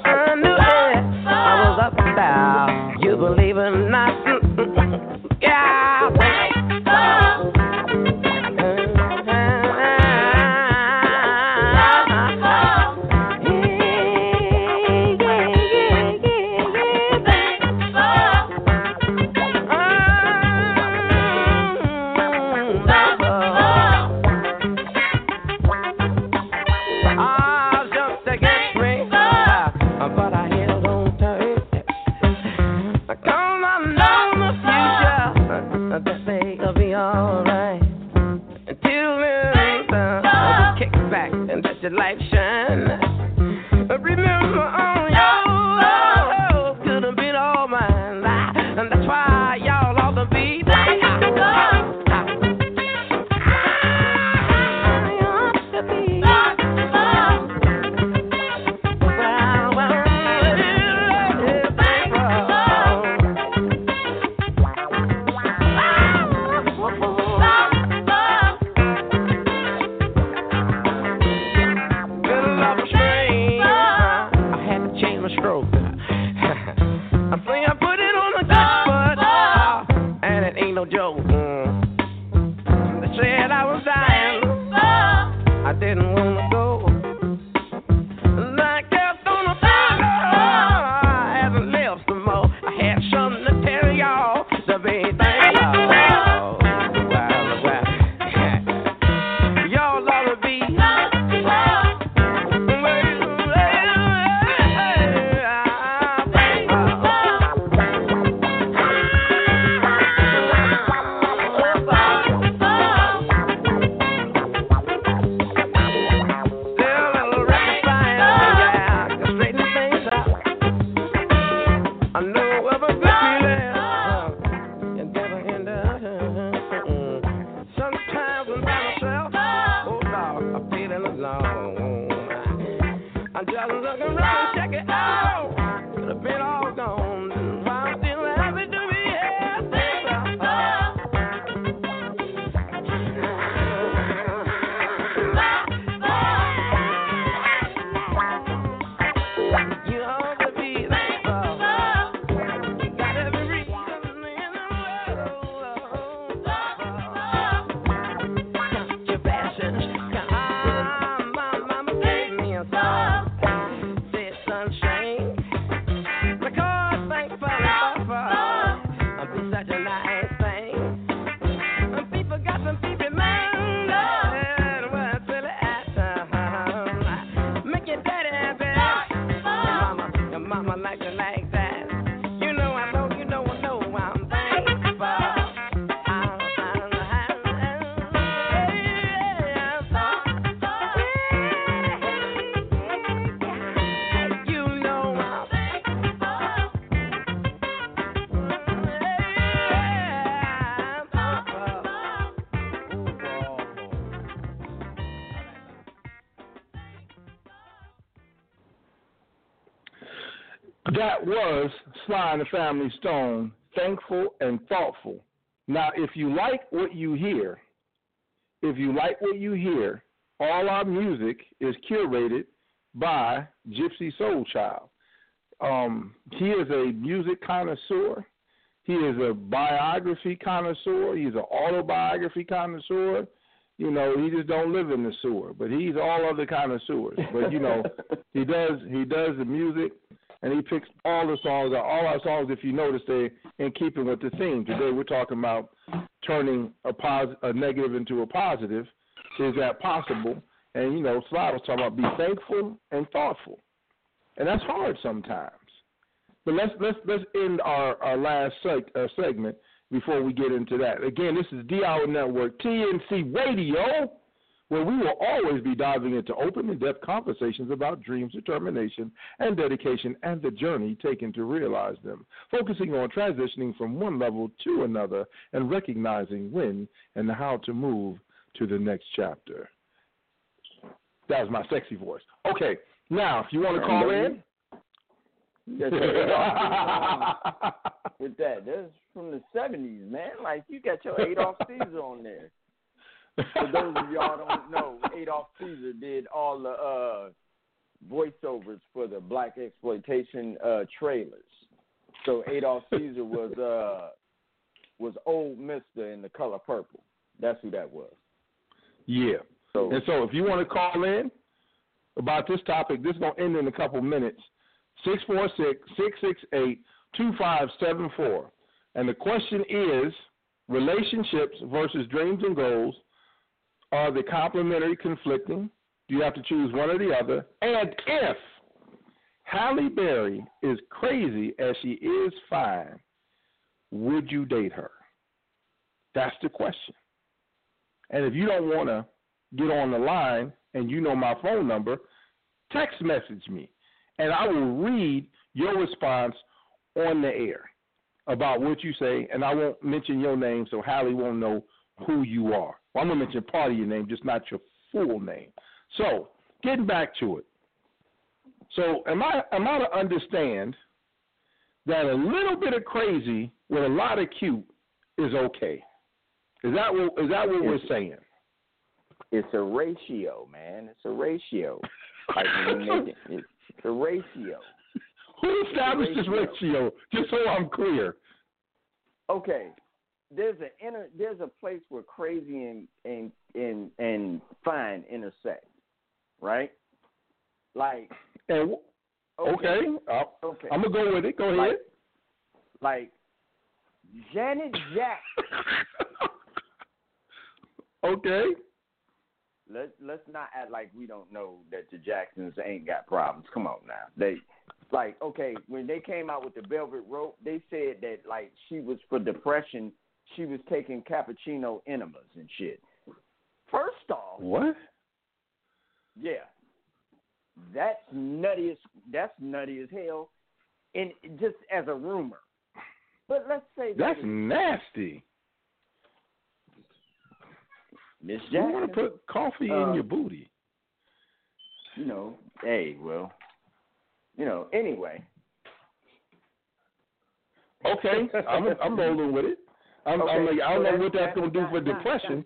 The Family Stone, thankful and thoughtful. Now, if you like what you hear, if you like what you hear, all our music is curated by Gypsy Soulchild. Um, he is a music connoisseur. He is a biography connoisseur. He's an autobiography connoisseur. You know, he just don't live in the sewer, but he's all other connoisseurs. But you know, he does he does the music, and he picks all the songs. All our songs, if you notice, they in keeping with the theme. Today we're talking about turning a pos- a negative into a positive. Is that possible? And you know, Sly was talking about be thankful and thoughtful, and that's hard sometimes. But let's let's let's end our our last seg- uh, segment before we get into that. Again, this is D Hour Network TNC Radio, where we will always be diving into open and depth conversations about dreams, determination, and dedication, and the journey taken to realize them, focusing on transitioning from one level to another and recognizing when and how to move to the next chapter. That was my sexy voice. Okay, now if you want to call in. with that. That's from the seventies, man. Like you got your Adolph Caesar on there. For those of y'all don't know, Adolph Caesar did all the uh voiceovers for the black exploitation uh trailers. So Adolph Caesar was uh was old Mister in the color purple. That's who that was. Yeah. So And so if you want to call in about this topic, this is to end in a couple minutes. 646-668-2574. And the question is, relationships versus dreams and goals, are they complementary, conflicting? Do you have to choose one or the other? And if Halle Berry is crazy as she is fine, would you date her? That's the question. And if you don't want to get on the line and you know my phone number, text message me and I will read your response on the air about what you say, and I won't mention your name so Halle won't know who you are. Well, I'm going to mention part of your name, just not your full name. So, getting back to it. So, am I am I to understand that a little bit of crazy with a lot of cute is okay? Is that what is that what we're saying? it's a ratio, man. It's a ratio. Like it, it's a ratio. Who established this ratio? Just so I'm clear. Okay, there's an inner there's a place where crazy and and and and fine intersect, right? Like And okay, I'll- okay, uh, I'm gonna go with it. Go ahead. like Janet Jackson. okay. Let's let's not act like we don't know that the Jacksons ain't got problems. Come on now, they like okay when they came out with the Velvet Rope, they said that like she was for depression. She was taking cappuccino enemas and shit. First off, What? Yeah. That's nutty as that's nutty as hell. And just as a rumor. But let's say that That's nasty. Miss You want to put coffee Uh, in your booty? you know, hey, well, you know, anyway. Okay, I'm I'm rolling with it. I'm, I'm like, I don't so know what that's- that's gonna do for depression.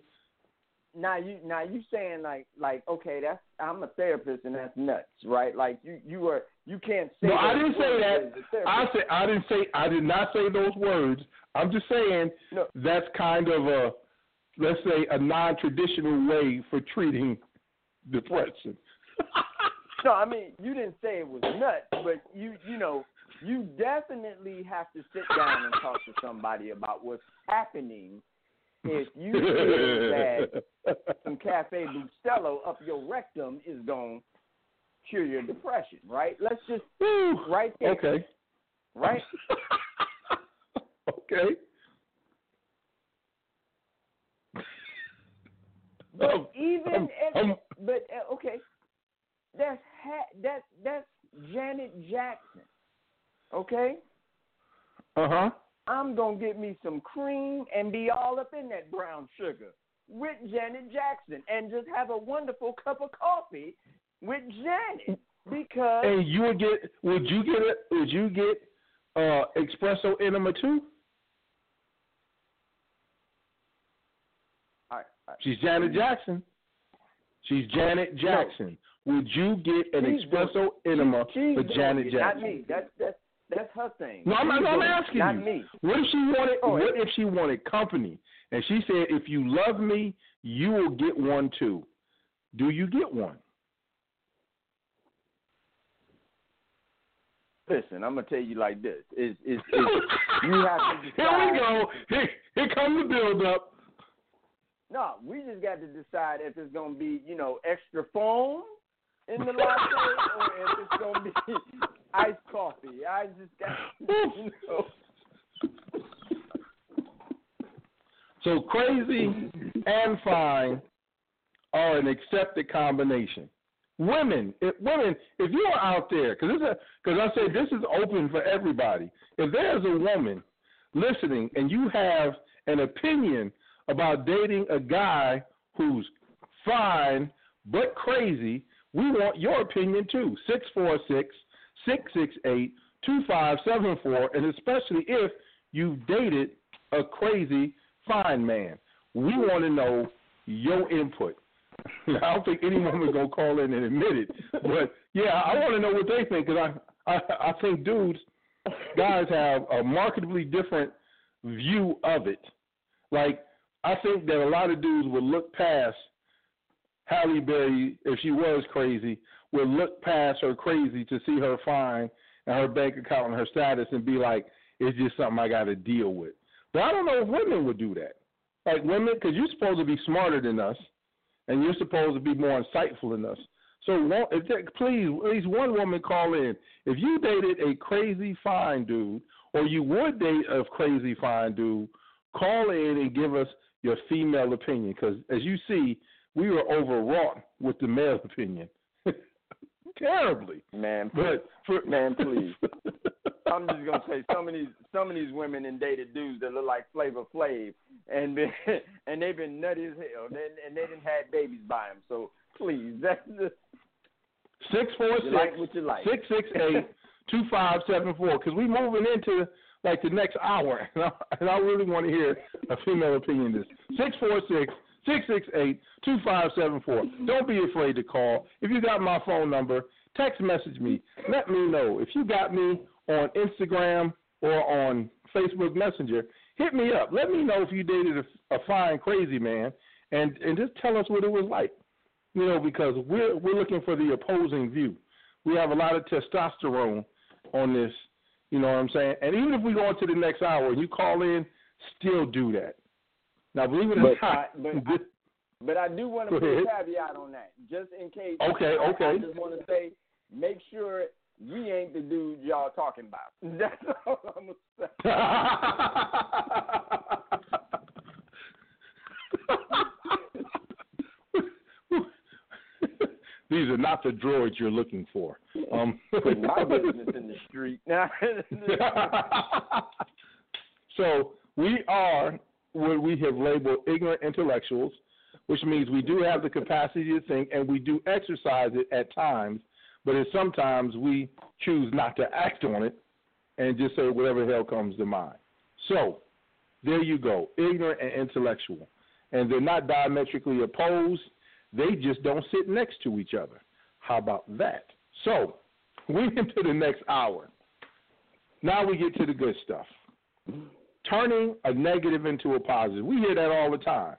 Now you now you saying like like okay that's I'm a therapist and that's nuts right like you you are you can't say No, I didn't say that. as a therapist. I said I didn't say I did not say those words. I'm just saying No. that's kind of a let's say a non-traditional way for treating depression. No, I mean you didn't say it was nuts, but you you know you definitely have to sit down and talk to somebody about what's happening if you feel that some cafe Bustelo up your rectum is going to cure your depression, right? Let's just Whew. right there, Okay. right? okay. But Um, even um, if, um, but uh, okay, that's ha- that's that's Janet Jackson, okay? Uh huh. I'm gonna get me some cream and be all up in that brown sugar with Janet Jackson and just have a wonderful cup of coffee with Janet. Because And you would get would you get it would you get uh espresso enema too? all right, all right. She's Janet Jackson. She's Janet Jackson. Would you get an She's espresso doing- enema she's for Janet it, Jackson? Not me. That's that's that's her thing. No, I'm, not, I'm asking not you. me. What if she wanted? Oh, what if she wanted company? And she said, "If you love me, you will get one too." Do you get one? Listen, I'm gonna tell you like this: is is you have to decide. Here we go. Here, here comes the build up. No, we just got to decide if it's gonna be, you know, extra foam in the latte or if it's gonna be iced coffee. I just got, you know. So crazy and fine are an accepted combination. Women, if, women, if you are out there, because because I say this is open for everybody. If there's a woman listening and you have an opinion about dating a guy who's fine but crazy, we want your opinion too. 646 668 2574, and especially if you've dated a crazy fine man. We want to know your input. I don't think any woman gonna call in and admit it, but yeah, I want to know what they think because I, I I think dudes, guys have a markedly different view of it. Like I think that a lot of dudes would look past Halle Berry if she was crazy, would look past her crazy to see her fine and her bank account and her status and be like, it's just something I got to deal with. But I don't know if women would do that. Like women, because you're supposed to be smarter than us, and you're supposed to be more insightful than us. So, if there, please, at least one woman call in. If you dated a crazy fine dude, or you would date a crazy fine dude, call in and give us your female opinion. Because as you see, we were overwrought with the male opinion, terribly. Man, But for Man, please. I'm just gonna say some of these some of these women in dated dudes that look like Flavor Flav, and been, and they've been nutty as hell, and, and they didn't had babies by him. So please, that's the Six four you like what you like. six six eight two five seven four. Because we moving into like the next hour, and I, and I really want to hear a female opinion. This six four six six six eight two five seven four. Don't be afraid to call. If you got my phone number, text message me. Let me know if you got me on Instagram or on Facebook Messenger. Hit me up. Let me know if you dated a, a fine crazy man, and and just tell us what it was like you know, because we're we're looking for the opposing view. We have a lot of testosterone on this, you know what I'm saying? And even if we go into the next hour and you call in, still do that. Now, believe it or not, but I- But I do want to put a caveat on that, just in case. Okay, I- okay. I just want to say, make sure we ain't the dude y'all talking about. That's all I'm gonna say. These are not the droids you're looking for. Um, Putting my business in the street. Now, so we are what we have labeled ignorant intellectuals, which means we do have the capacity to think and we do exercise it at times, but sometimes we choose not to act on it and just say whatever the hell comes to mind. So there you go, ignorant and intellectual. And they're not diametrically opposed. They just don't sit next to each other. How about that? So we into the next hour. Now we get to the good stuff. Turning a negative into a positive. We hear that all the time.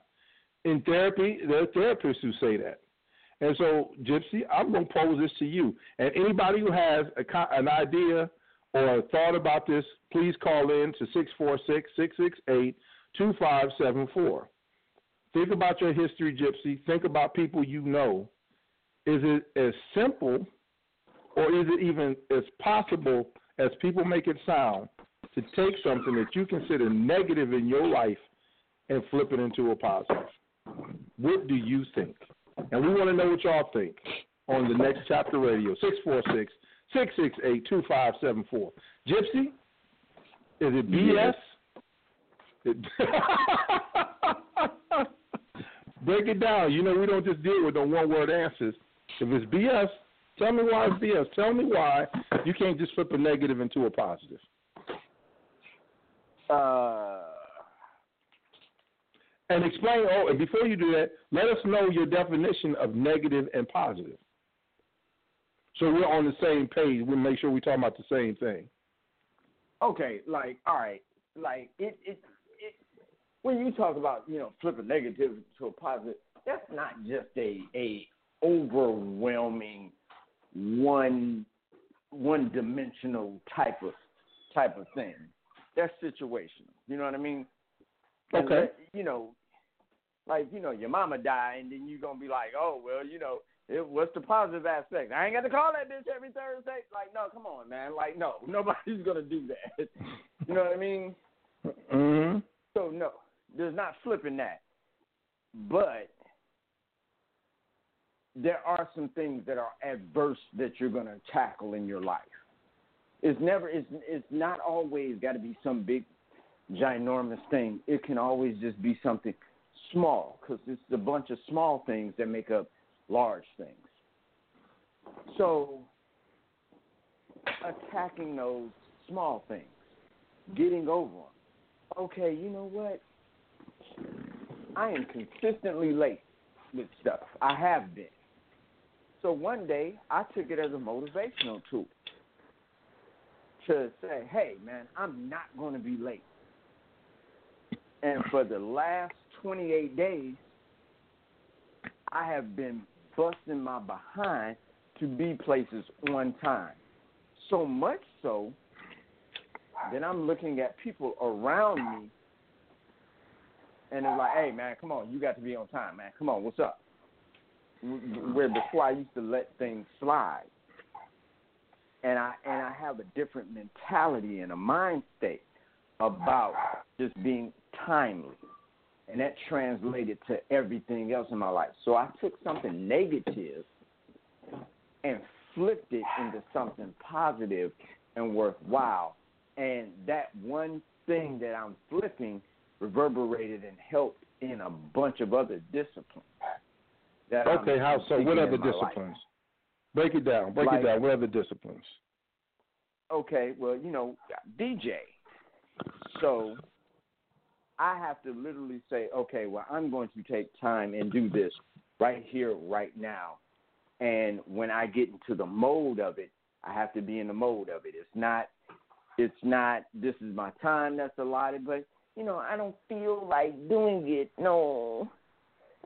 In therapy, there are therapists who say that. And so, Gypsy, I'm going to pose this to you. And anybody who has a, an idea or a thought about this, please call in to 646 668 2574. Think about your history, Gypsy. Think about people you know. Is it as simple or is it even as possible as people make it sound to take something that you consider negative in your life and flip it into a positive? What do you think? And we want to know what y'all think on the next chapter radio, 646 668 2574. Gypsy, is it BS? It- Break it down. You know, we don't just deal with the one word answers. If it's BS, Tell me why it's BS. Tell me why you can't just flip a negative into a positive. Uh, And explain. Oh, and before you do that, let us know your definition of negative and positive. So we're on the same page. We make sure we're talking about the same thing. okay, like all right, like it, it, it. When you talk about you know flip a negative to a positive, that's not just a a overwhelming one one dimensional type of type of thing. That's situational. You know what I mean? Okay. that- you know, like you know, your mama died, and then you're gonna be like, oh well, you know, it, what's the positive aspect? I ain't got to call that bitch every Thursday. Like, no, come on, man. Like, no, nobody's gonna do that. you know what I mean? Mm-hmm. So no, there's not flipping that. But there are some things that are adverse that you're going to tackle in your life. It's never it's it's not always got to be some big ginormous thing. It can always just be something small cuz it's a bunch of small things that make up large things. So attacking those small things, getting over them okay, you know what? I am consistently late with stuff. I have been. So one day I took it as a motivational tool to say, hey, man, I'm not going to be late. And for the last 28 days, I have been busting my behind to be places on time. So much so that I'm looking at people around me, and they're like, "Hey, man, come on, you got to be on time, man. Come on, what's up?" Where before I used to let things slide, and I and I have a different mentality and a mind state about just being timely, and that translated to everything else in my life. So I took something negative and flipped it into something positive and worthwhile and that one thing that I'm flipping reverberated and helped in a bunch of other disciplines. Okay, how so? What other in my life. Break it down. Break Like- it down. What are the disciplines? Okay, well, you know, DJ. So I have to literally say, okay, well, I'm going to take time and do this right here, right now. And when I get into the mode of it, I have to be in the mode of it. It's not it's not this is my time that's allotted, but you know, I don't feel like doing it. No.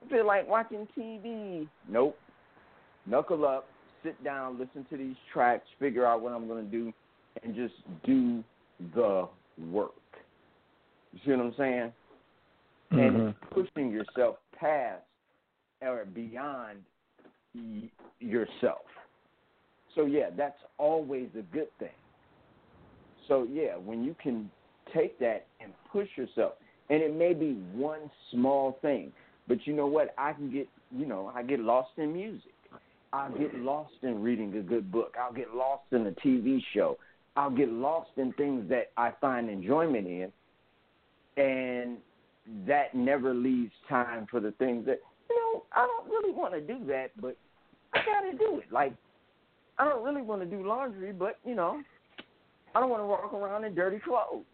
I feel like watching TV. Nope. Knuckle up, sit down, listen to these tracks, figure out what I'm going to do, and just do the work. You see what I'm saying? And Mhm. it's pushing yourself past or beyond y- yourself. So, yeah, that's always a good thing. So, yeah, when you can take that and push yourself, and it may be one small thing, but you know what? I can get, you know, I get lost in music. I'll get lost in reading a good book. I'll get lost in a TV show. I'll get lost in things that I find enjoyment in. And that never leaves time for the things that, you know, I don't really want to do that, but I got to do it. Like, I don't really want to do laundry, but, you know, I don't want to walk around in dirty clothes.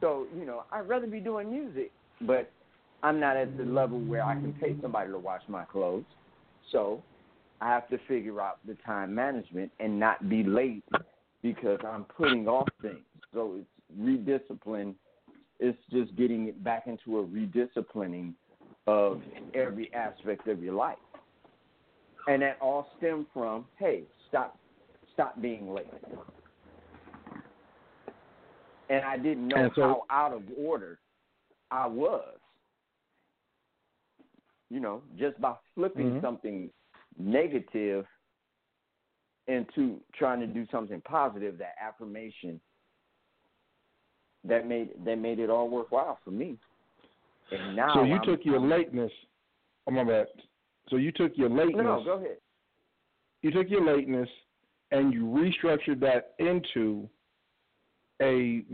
So, you know, I'd rather be doing music, but I'm not at the level where I can pay somebody to wash my clothes. So I have to figure out the time management and not be late because I'm putting off things. So it's rediscipline. It's just getting it back into a redisciplining of every aspect of your life. And that all stemmed from, hey, stop stop being late. And I didn't know so- how out of order I was. You know, just by flipping Mhm. something negative into trying to do something positive, that affirmation that made that made it all worthwhile for me. And now So you I'm- took your I'm- lateness. Oh my bad. So you took your lateness. No, go ahead. you took your lateness and you restructured that into a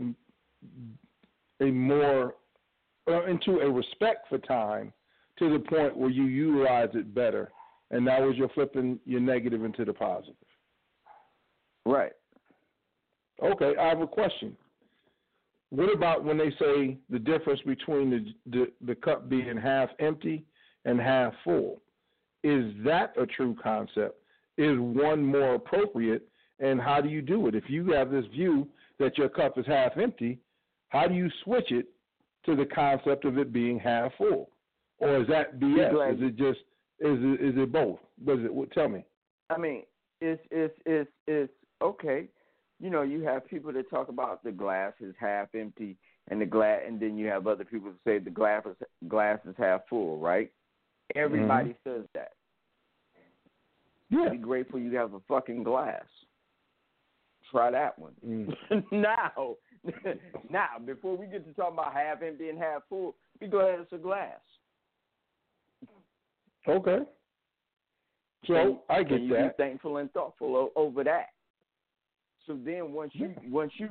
a more uh, into a respect for time to the point where you utilize it better and now was you're flipping your negative into the positive. Right. Okay, I have a question. What about when they say the difference between the the, the cup being half empty and half full? Is that a true concept? Is one more appropriate? And how do you do it? If you have this view that your cup is half empty, how do you switch it to the concept of it being half full? Or is that BS? Is it just is it is it both? Was it? Well, tell me. I mean, it's it's it's it's okay. You know, you have people that talk about the glass is half empty and the glass, and then you have other people that say the glass is glass is half full. Right? Everybody mm-hmm. says that. Yeah. Be grateful you have a fucking glass. Try that one. Mm. now, now, before we get to talking about half empty and half full, be glad it's a glass. Okay. So and, I get you that. Be thankful and thoughtful over that. So then, once you once you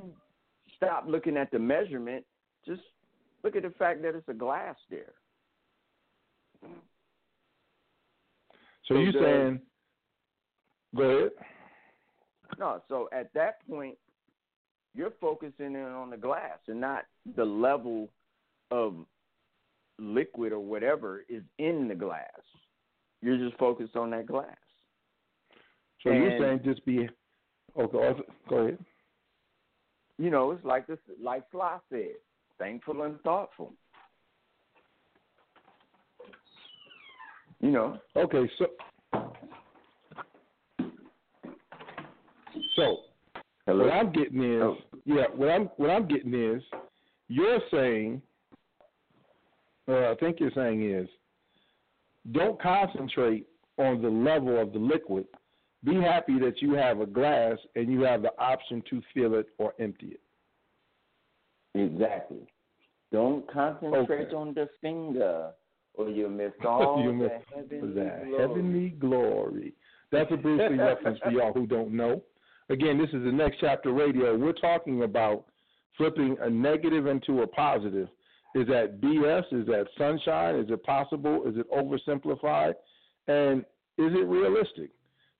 stop looking at the measurement, just look at the fact that it's a glass there. So, so you saying? Go ahead. No, so at that point, you're focusing in on the glass and not the level of liquid or whatever is in the glass. You're just focused on that glass. So and, you're saying just be okay. Go ahead. You know, it's like this, like Sly said, thankful and thoughtful. You know. Okay, so so Hello? what I'm getting is oh. yeah, what I'm what I'm getting is you're saying uh, I think you're saying is don't concentrate on the level of the liquid. Be happy that you have a glass and you have the option to fill it or empty it. Exactly. Don't concentrate okay. on the finger or you'll miss all you miss the heavenly that glory. heavenly glory. That's a Bruce Lee reference for y'all who don't know. Again, this is the next chapter radio. We're talking about flipping a negative into a positive is that BS? Is that sunshine? Is it possible? Is it oversimplified? And is it realistic?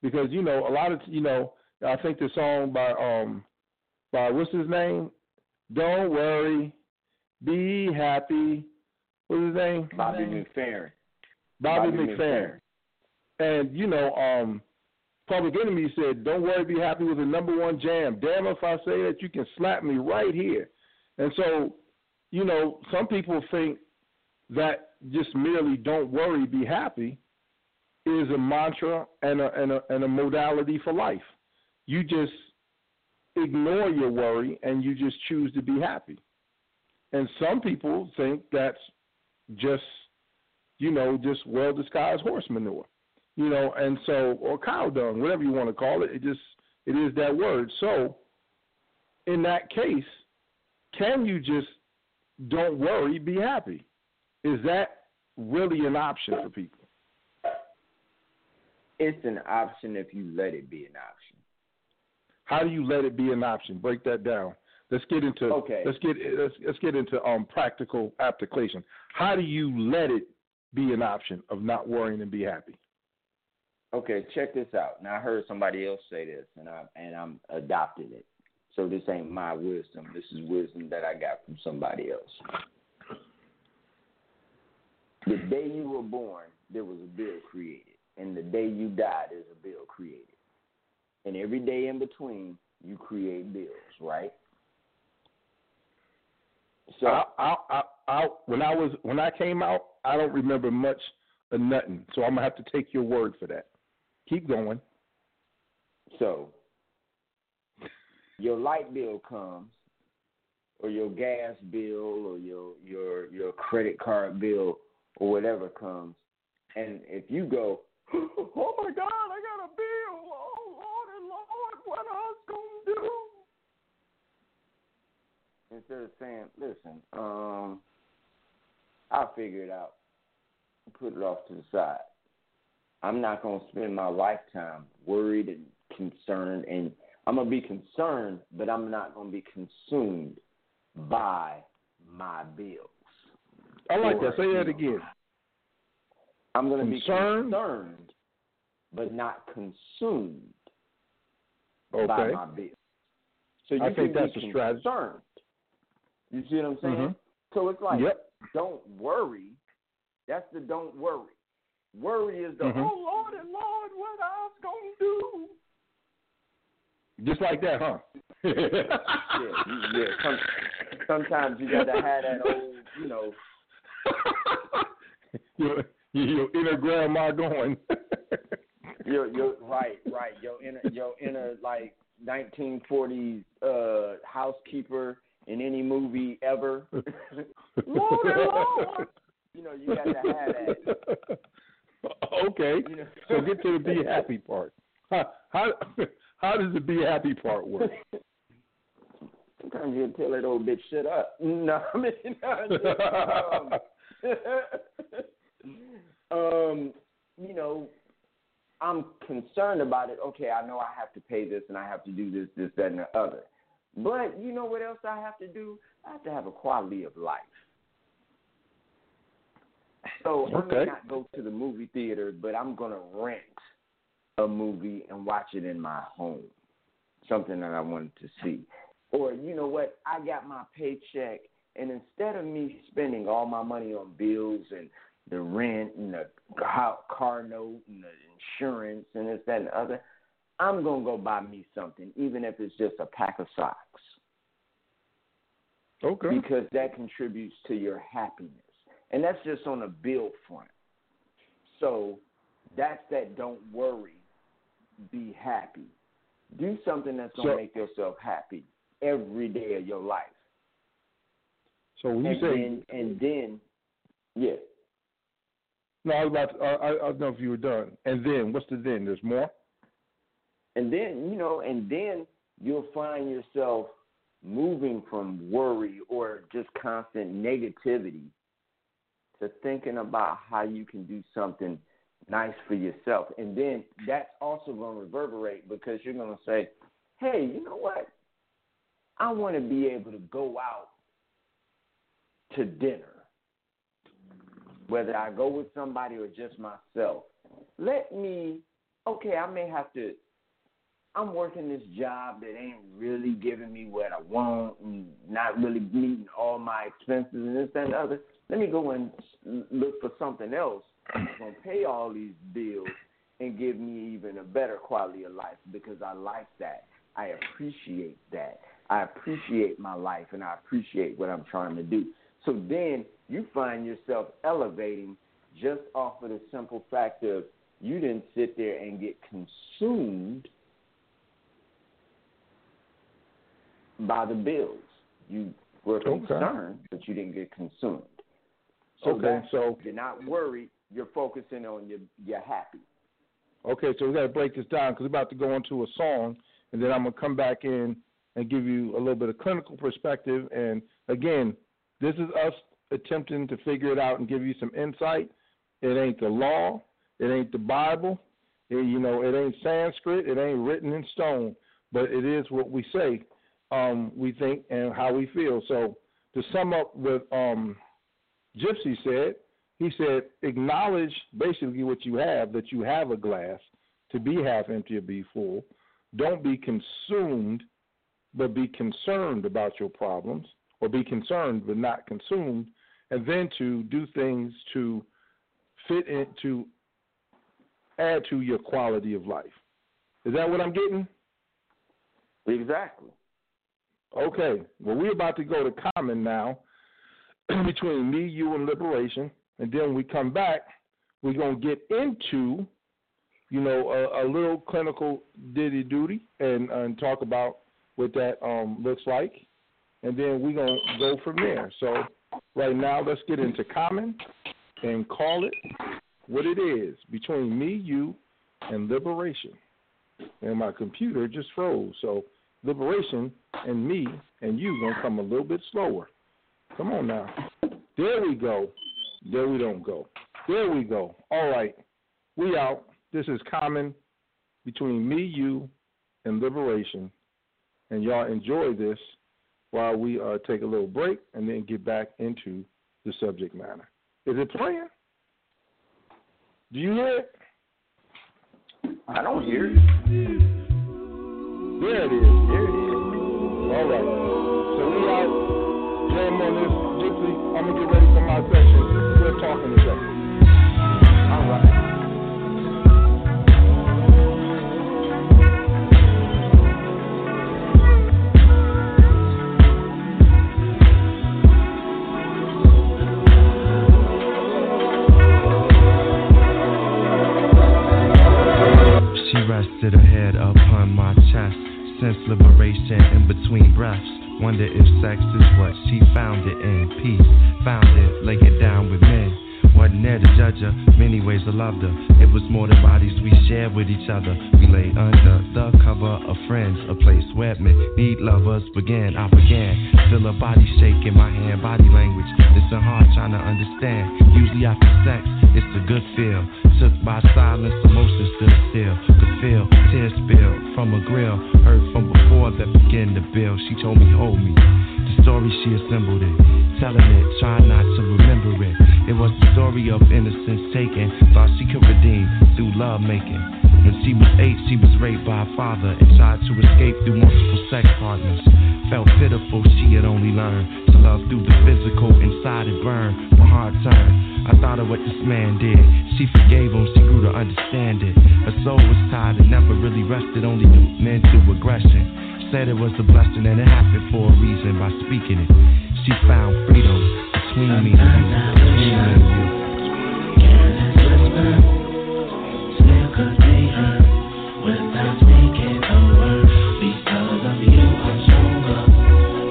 Because you know, a lot of you know, I think the song by um by what's his name? Don't worry, be happy. What's his name? Bobby McFerrin. Bobby, Bobby McFerrin. And you know, um, Public Enemy said, "Don't worry, be happy with the number one jam." Damn if I say that, you can slap me right here. And so you know, some people think that just merely don't worry, be happy is a mantra and a, and a, and a modality for life. You just ignore your worry and you just choose to be happy. And some people think that's just, you know, just well disguised horse manure, you know, and so, or cow dung, whatever you want to call it, it just, it is that word. So, in that case, can you just don't worry, be happy. Is that really an option for people? It's an option if you let it be an option. How do you let it be an option? Break that down. Let's get into okay. let's get let's, let's get into um practical application. How do you let it be an option of not worrying and be happy? Okay, check this out. Now I heard somebody else say this, and I and I'm adopting it. So this ain't my wisdom. This is wisdom that I got from somebody else. The day you were born, there was a bill created. And the day you died, there's a bill created. And every day in between, you create bills, right? So I, I, I, I, when I was when I came out, I don't remember much of nothing. So I'm gonna have to take your word for that. Keep going. So your light bill comes, or your gas bill, or your your your credit card bill, or whatever comes, and if you go, oh my God, I got a bill, oh Lord and Lord, what I was gonna do? Instead of saying, listen, um, I'll figure it out, put it off to the side. I'm not gonna spend my lifetime worried and concerned and I'm gonna be concerned, but I'm not gonna be consumed by my bills. I like or, that. Say that again. I'm gonna concerned? be concerned, but not consumed by my bills. So you I can that's be a strategy. You see what I'm saying? Mhm. So it's like Yep. don't worry. That's the don't worry. Worry is the Mhm. oh Lord and Lord, what I was gonna do. Just like that, huh? Yeah, yeah. Some, sometimes you gotta have that old, you know. your, your inner grandma going. Your your right, right. Your inner your inner like 1940s uh housekeeper in any movie ever. Lord, Lord. You know, you gotta have that. Okay. You know. So get to the be happy part. How how, how does the be happy part work? Sometimes you tell that old bitch shut up. No, I mean, no, um, um, you know, I'm concerned about it. Okay, I know I have to pay this and I have to do this, this, that, and the other. But you know what else I have to do? I have to have a quality of life. So I Okay. may not go to the movie theater, but I'm gonna rent a movie and watch it in my home. Something that I wanted to see. Or you know what? I got my paycheck, and instead of me spending all my money on bills and the rent and the car note and the insurance and this, that, and the other, I'm gonna go buy me something, even if it's just a pack of socks, Okay. because that contributes to your happiness, and that's just on a bill front. So that's that. Don't worry, be happy. Do something that's gonna So- make yourself happy every day of your life. So when you and say then and then yeah. no, I was about. To, I, I I don't know if you were done. And then what's the then? There's more. And then, you know, and then you'll find yourself moving from worry or just constant negativity to thinking about how you can do something nice for yourself. And then that's also going to reverberate because you're going to say, hey, you know what? I want to be able to go out to dinner, whether I go with somebody or just myself. Let me, okay, I may have to I'm working this job that ain't really giving me what I want and not really meeting all my expenses and this that, and the other. Let me go and look for something else gonna pay all these bills and give me even a better quality of life because I like that. I appreciate that. I appreciate my life and I appreciate what I'm trying to do. So then you find yourself elevating just off of the simple fact of you didn't sit there and get consumed by the bills. You were Okay. concerned, but you didn't get consumed. So Okay, so- you're not worried. You're focusing on your you're happy. Okay, so we got to break this down because we're about to go into a song, and then I'm gonna come back in and give you a little bit of clinical perspective. And again, this is us attempting to figure it out and give you some insight. It ain't the law, it ain't the Bible, it, you know, it ain't Sanskrit, it ain't written in stone, but it is what we say, um, we think, and how we feel. So to sum up what um, Gypsy said, he said, acknowledge basically what you have, that you have a glass to be half empty or be full. Don't be consumed, but be concerned about your problems, or be concerned but not consumed, and then to do things to fit in, to add to your quality of life. Is that what I'm getting? Exactly. Okay. Well, we're about to go to common now between me, you, and liberation. And then when we come back, we're going to get into, you know, a, a little clinical ditty duty and, and talk about what that um, looks like. And then we're going to go from there. So right now, let's get into common and call it what it is between me, you, and liberation. And my computer just froze. So liberation and me and you gonna come a little bit slower. Come on now. There we go. There we don't go. There we go. All right. We out. This is common between me, you, and liberation. And y'all enjoy this while we uh, take a little break and then get back into the subject matter. Is it playing? Do you hear it? I don't hear it. There it is. There it is. All right. So we out. Jam on this. Gypsy, I'm going to get ready my. We're talking. She rested her head upon my chest. Sense liberation in between breaths. Wonder if sex is what she found it in. Peace, found it, lay it down with men. Wasn't there to judge her, many ways I loved her. It was more than bodies we shared with each other. We lay under the cover of friends, a place where men need lovers began. I began, feel her body shaking, my hand, body language. Listen hard, trying to understand. Usually after sex, it's a good feel. Took by silence, emotions stood still. Could feel tears spill from a grill. Heard from before that began to build. She told me, hold me. Story she assembled it. Telling it, trying not to remember it. It was the story of innocence taken. Thought she could redeem through love making. When she was eight, she was raped by her father and tried to escape through multiple sex partners. Felt pitiful, she had only learned to love through the physical. Inside it burned, my heart turned. I thought of what this man did. She forgave him, she grew to understand it. Her soul was tired and never really rested, only knew men through aggression. Said it was a blessing and it happened for a reason by speaking it. She found freedom between me and you. Between me and you. Still could be heard without speaking a word. Because of you, I'm stronger.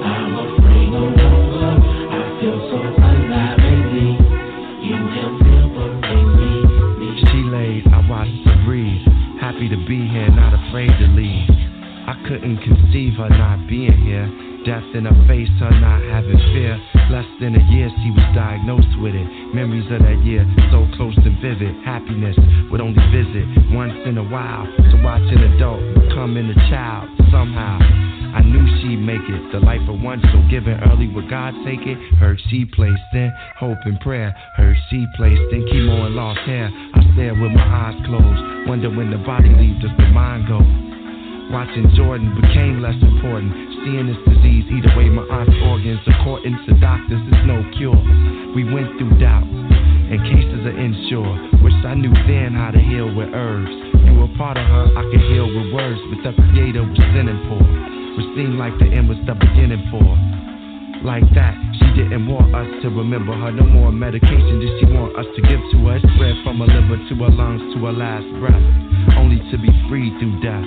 I'm afraid no longer. I feel so alive lately. You help liberate me. She laid, I watched her breathe. Happy to be here, not afraid to leave. Couldn't conceive her not being here. Death in her face, her not having fear. Less than a year, she was diagnosed with it. Memories of that year, so close and vivid. Happiness would only visit once in a while. To watch an adult becoming a child somehow. I knew she'd make it. The life of one, so given early, would God take it? Her she placed in hope and prayer. Her she placed in chemo and lost hair. I stare with my eyes closed. Wonder when the body leaves, does the mind go? Watching Jordan became less important. Seeing this disease eat away my aunt's organs. According to doctors, there's no cure. We went through doubts and cases of insure. Wish I knew then how to heal with herbs. You were part of her, I could heal with words, but the creator was sinning for. Which seemed like the end was the beginning for. Like that, she didn't want us to remember her. No more medication did she want us to give to her. Spread from her liver to her lungs to her last breath. Only to be freed through death.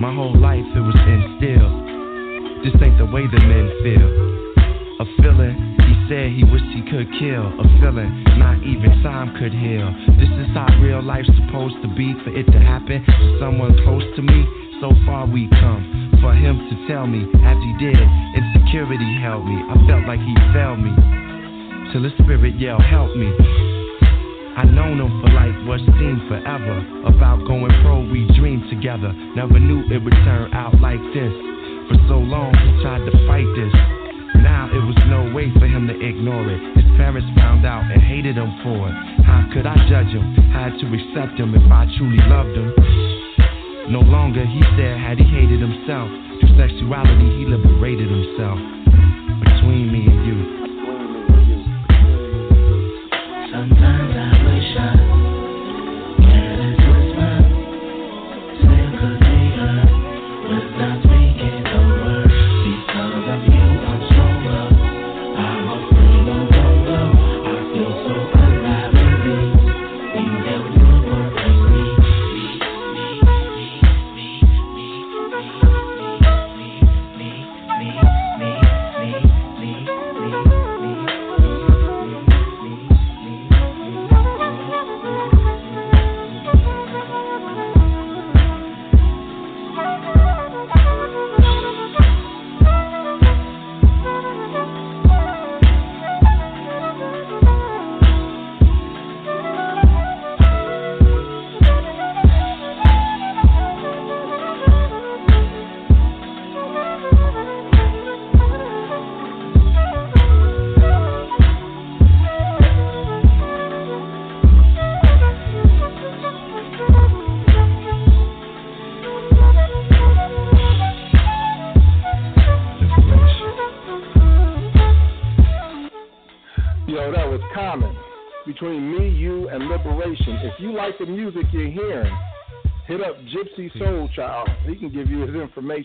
My whole life it was instilled. This ain't the way that men feel. A feeling he said he wished he could kill. A feeling not even time could heal. This is how real life's supposed to be. For it to happen to someone close to me. So far we come. For him to tell me as he did, insecurity held me. I felt like he failed me. Till his spirit yelled, help me. I known him for like what seemed forever. About going pro, we dreamed together. Never knew it would turn out like this. For so long, he tried to fight this. Now it was no way for him to ignore it. His parents found out and hated him for it. How could I judge him? Had to accept him if I truly loved him. No longer, he said, had he hated himself. Through sexuality, he liberated himself. Between me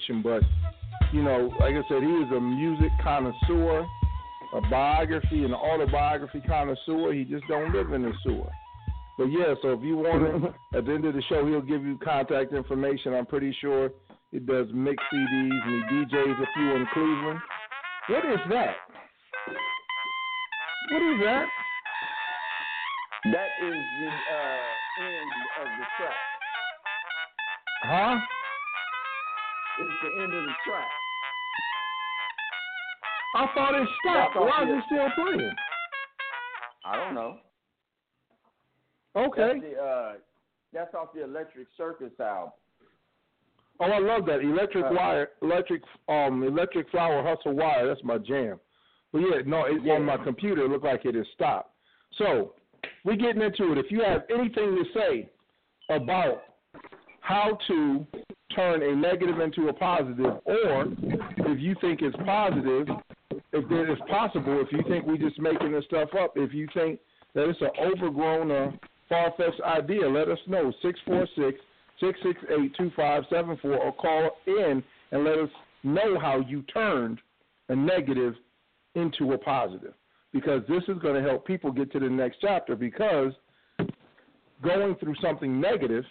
information, but you know, like I said, he is a music connoisseur, a biography and autobiography connoisseur. He just don't live in the sewer. But yeah, so if you want him, at the end of the show, he'll give you contact information. I'm pretty sure he does mix CDs and he DJs a few in Cleveland. What is that? What is that? That is the uh, end of the track. Huh? It's the end of the track. I thought it stopped. That's Why is it still playing? I don't know. Okay. That's, the, uh, that's off the Electric Circus album. Oh, I love that electric Uh, wire, electric um, electric flower hustle wire. That's my jam. But yeah, no, it, Yeah. on my computer it looked like it has stopped. So we're getting into it. If you have anything to say about how to turn a negative into a positive, or if you think it's positive, if it is possible, if you think we're just making this stuff up, if you think that it's an overgrown uh, or far fetched idea, let us know. Six four six six six eight two five seven four, or call in and let us know how you turned a negative into a positive. Because this is going to help people get to the next chapter. Because going through something negative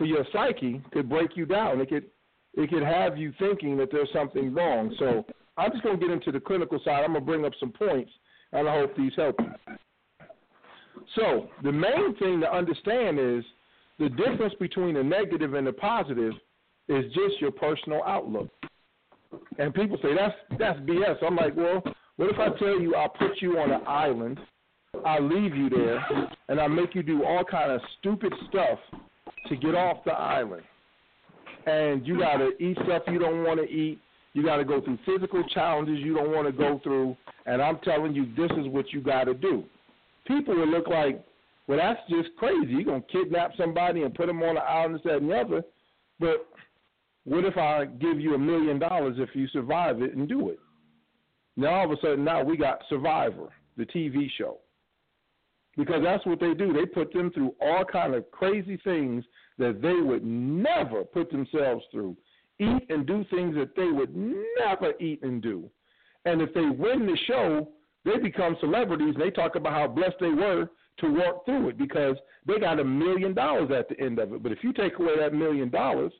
for your psyche could break you down. It could it could have you thinking that there's something wrong. So I'm just going to get into the clinical side. I'm going to bring up some points, and I hope these help you. So the main thing to understand is the difference between the negative and the positive is just your personal outlook. And people say that's that's BS. I'm like, well, what if I tell you I'll put you on an island, I leave you there, and I make you do all kind of stupid stuff to get off the island, and you got to eat stuff you don't want to eat. You got to go through physical challenges you don't want to go through, and I'm telling you, this is what you got to do. People will look like, well, that's just crazy. You're gonna kidnap somebody and put them on an island, this, that, and the other. But what if I give you a million dollars if you survive it and do it? Now all of a sudden, now we got Survivor, the TV show, because that's what they do. They put them through all kind of crazy things that they would never put themselves through. Eat and do things that they would never eat and do. And if they win the show, they become celebrities and they talk about how blessed they were to walk through it because they got a million dollars at the end of it. But if you take away that million dollars,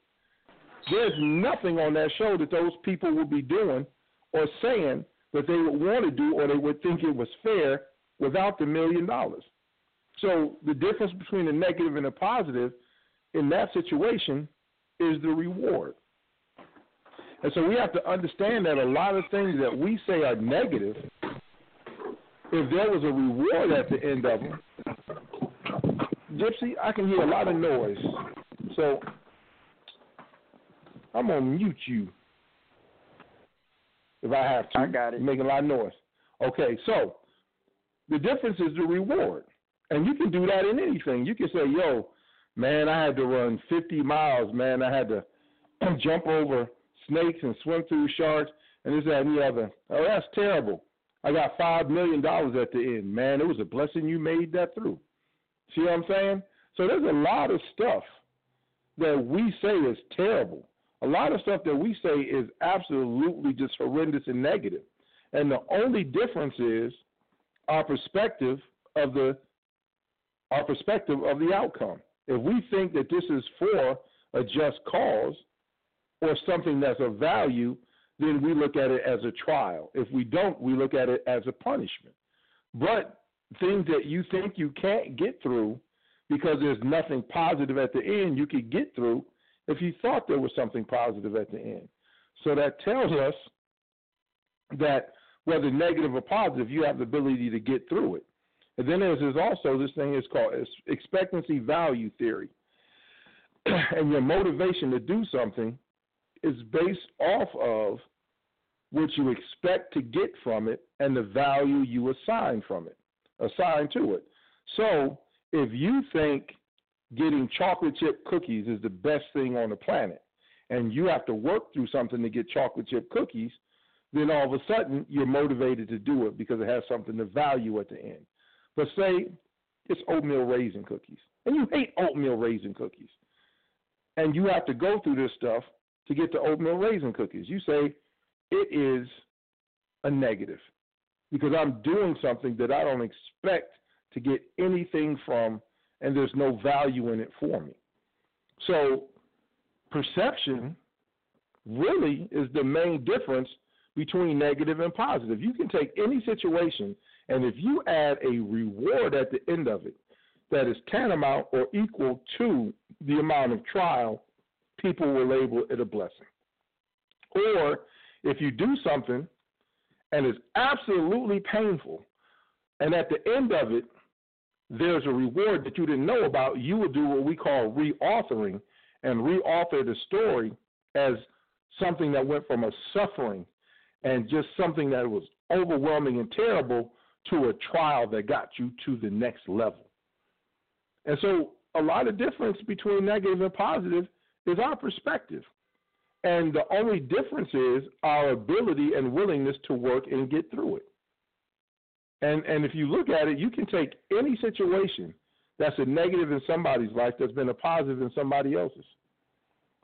there's nothing on that show that those people will be doing or saying that they would want to do or they would think it was fair without the million dollars. So the difference between the negative and the positive in that situation is the reward. And so we have to understand that a lot of things that we say are negative, if there was a reward at the end of them, Gypsy, I can hear a lot of noise. So I'm going to mute you if I have to. I got it. You're making a lot of noise. Okay, so the difference is the reward. And you can do that in anything. You can say, yo, man, I had to run 50 miles, man. I had to jump over snakes and swim through sharks and this, that, and the other. Oh, that's terrible. I got $5 million at the end. Man, it was a blessing you made that through. See what I'm saying? So there's a lot of stuff that we say is terrible. A lot of stuff that we say is absolutely just horrendous and negative. And the only difference is our perspective of the our perspective of the outcome. If we think that this is for a just cause or something that's of value, then we look at it as a trial. If we don't, we look at it as a punishment. But things that you think you can't get through because there's nothing positive at the end, you could get through if you thought there was something positive at the end. So that tells us that whether negative or positive, you have the ability to get through it. And then there's, there's also this thing is called expectancy value theory. and your motivation to do something is based off of what you expect to get from it and the value you assign from it, assign to it. So if you think getting chocolate chip cookies is the best thing on the planet, and you have to work through something to get chocolate chip cookies, then all of a sudden you're motivated to do it because it has something to value at the end. But say it's oatmeal raisin cookies, and you hate oatmeal raisin cookies, and you have to go through this stuff to get to oatmeal raisin cookies. You say it is a negative because I'm doing something that I don't expect to get anything from, and there's no value in it for me. So, perception really is the main difference between negative and positive. You can take any situation, and if you add a reward at the end of it that is tantamount or equal to the amount of trial, people will label it a blessing. Or if you do something and it's absolutely painful, and at the end of it, there's a reward that you didn't know about, you will do what we call reauthoring and reauthor the story as something that went from a suffering and just something that was overwhelming and terrible to a trial that got you to the next level. And so, a lot of difference between negative and positive is our perspective. And the only difference is our ability and willingness to work and get through it. And and if you look at it, you can take any situation that's a negative in somebody's life that's been a positive in somebody else's.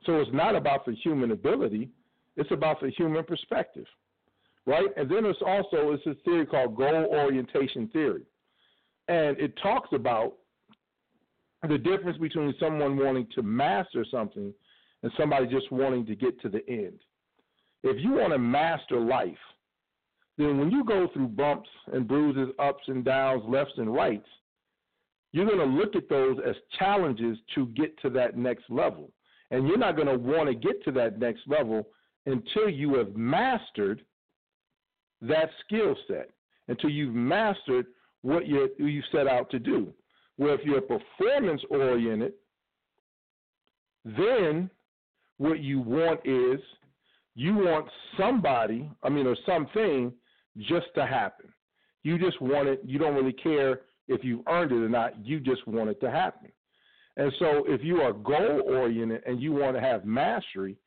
So it's not about the human ability, it's about the human perspective. Right? And then there's also it's a theory called goal orientation theory. And it talks about the difference between someone wanting to master something and somebody just wanting to get to the end. If you want to master life, then when you go through bumps and bruises, ups and downs, lefts and rights, you're going to look at those as challenges to get to that next level. And you're not going to want to get to that next level until you have mastered that skill set, until you've mastered what you you set out to do. Where if you're performance oriented, then what you want is you want somebody, I mean, or something just to happen. You just want it, you don't really care if you've earned it or not, you just want it to happen. And so if you are goal oriented and you want to have mastery,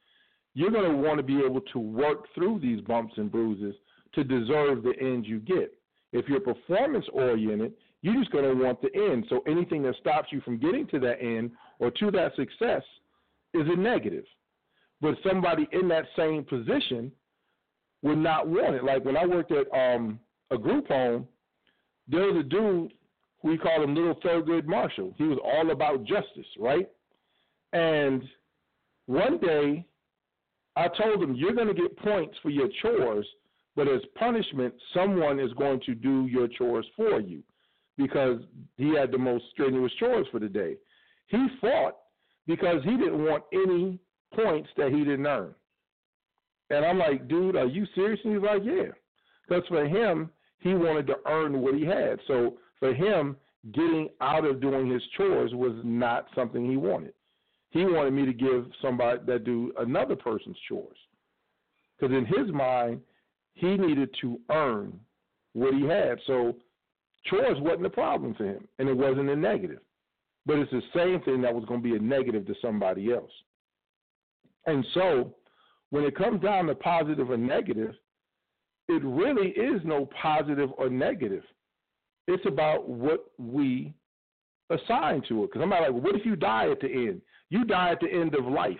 you're going to want to be able to work through these bumps and bruises to deserve the end you get. If you're performance oriented, you're just going to want the end. So anything that stops you from getting to that end or to that success is a negative. But somebody in that same position would not want it. Like when I worked at um, a group home, there was a dude we called him Little Thurgood Marshall. He was all about justice, right? And one day, I told him, "You're going to get points for your chores, but as punishment, someone is going to do your chores for you." because he had the most strenuous chores for the day. He fought because he didn't want any points that he didn't earn. And I'm like, dude, are you serious? And he's like, yeah. Because for him, he wanted to earn what he had. So for him, getting out of doing his chores was not something he wanted. He wanted me to give somebody that do another person's chores. Because in his mind, he needed to earn what he had. So chores wasn't a problem for him, and it wasn't a negative. But it's the same thing that was going to be a negative to somebody else. And so, when it comes down to positive or negative, it really is no positive or negative. It's about what we assign to it. Because I'm not like, well, what if you die at the end? You die at the end of life.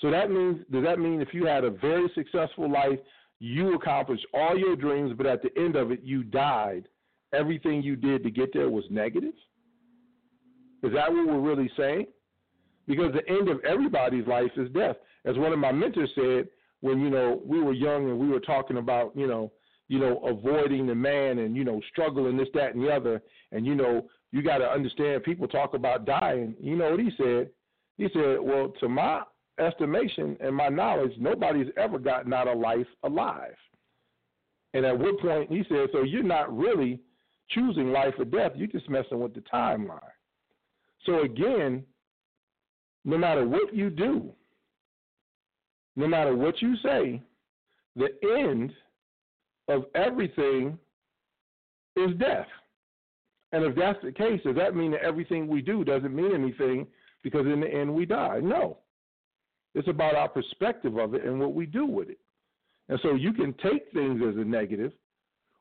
So that means, does that mean if you had a very successful life, you accomplished all your dreams, but at the end of it, you died? everything you did to get there was negative? Is that what we're really saying? Because the end of everybody's life is death. As one of my mentors said, when you know we were young and we were talking about you know you know avoiding the man and you know struggling this that and the other, and you know you got to understand people talk about dying. You know what he said? He said, well, to my estimation and my knowledge, nobody's ever gotten out of life alive. And at what point he said, so you're not really choosing life or death, you're just messing with the timeline. So again, no matter what you do, no matter what you say, the end of everything is death. And if that's the case, does that mean that everything we do doesn't mean anything because in the end we die? No. It's about our perspective of it and what we do with it. And so you can take things as a negative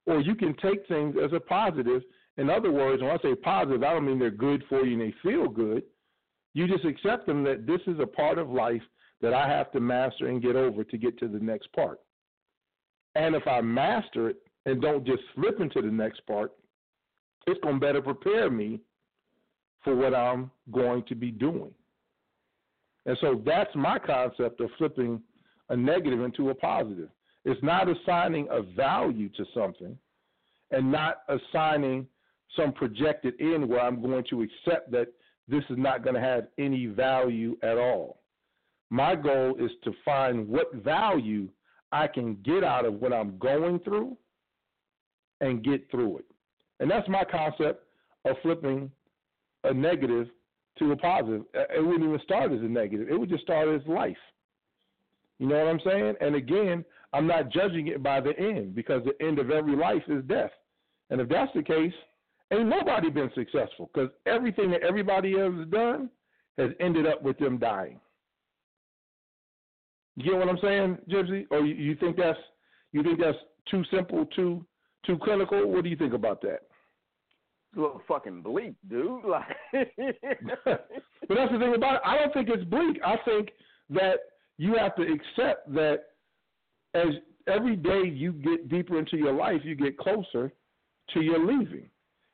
or you can take things as a positive In other words, when I say positive, I don't mean they're good for you and they feel good. You just accept them that this is a part of life that I have to master and get over to get to the next part. And if I master it and don't just slip into the next part, it's going to better prepare me for what I'm going to be doing. And so that's my concept of flipping a negative into a positive. It's not assigning a value to something and not assigning some projected end where I'm going to accept that this is not going to have any value at all. My goal is to find what value I can get out of what I'm going through and get through it. And that's my concept of flipping a negative to a positive. Uh, it wouldn't even start as a negative, it would just start as life. You know what I'm saying? And again, I'm not judging it by the end because the end of every life is death. And if that's the case, ain't nobody been successful because everything that everybody has done has ended up with them dying. You get what I'm saying, Gypsy? Or you, you think that's you think that's too simple, too too clinical? What do you think about that? Little fucking bleak, dude. Like, but that's the thing about it. I don't think it's bleak. I think that you have to accept that as every day you get deeper into your life, you get closer to your leaving.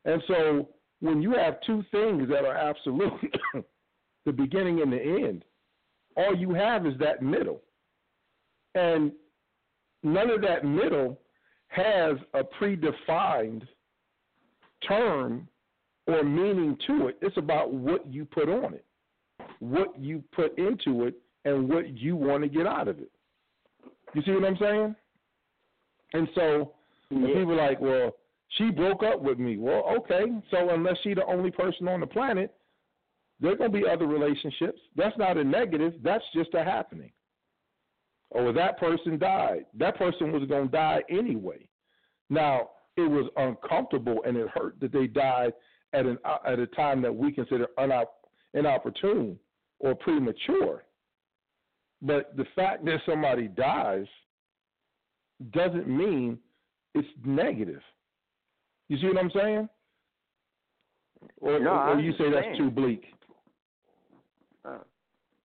And so when you have two things that are absolute, the beginning and the end, all you have is that middle. And none of that middle has a predefined term or meaning to it. It's about what you put on it, what you put into it, and what you want to get out of it. You see what I'm saying? And so yeah. people are like, well, she broke up with me. Well, okay. So unless she's the only person on the planet, there are going to be other relationships. That's not a negative. That's just a happening. Oh, or that person died. That person was going to die anyway. Now, it was uncomfortable and it hurt that they died at an at a time that we consider inopportune or premature. But the fact that somebody dies doesn't mean it's negative. You see what I'm saying? Or, no, or you say that's too bleak? Uh,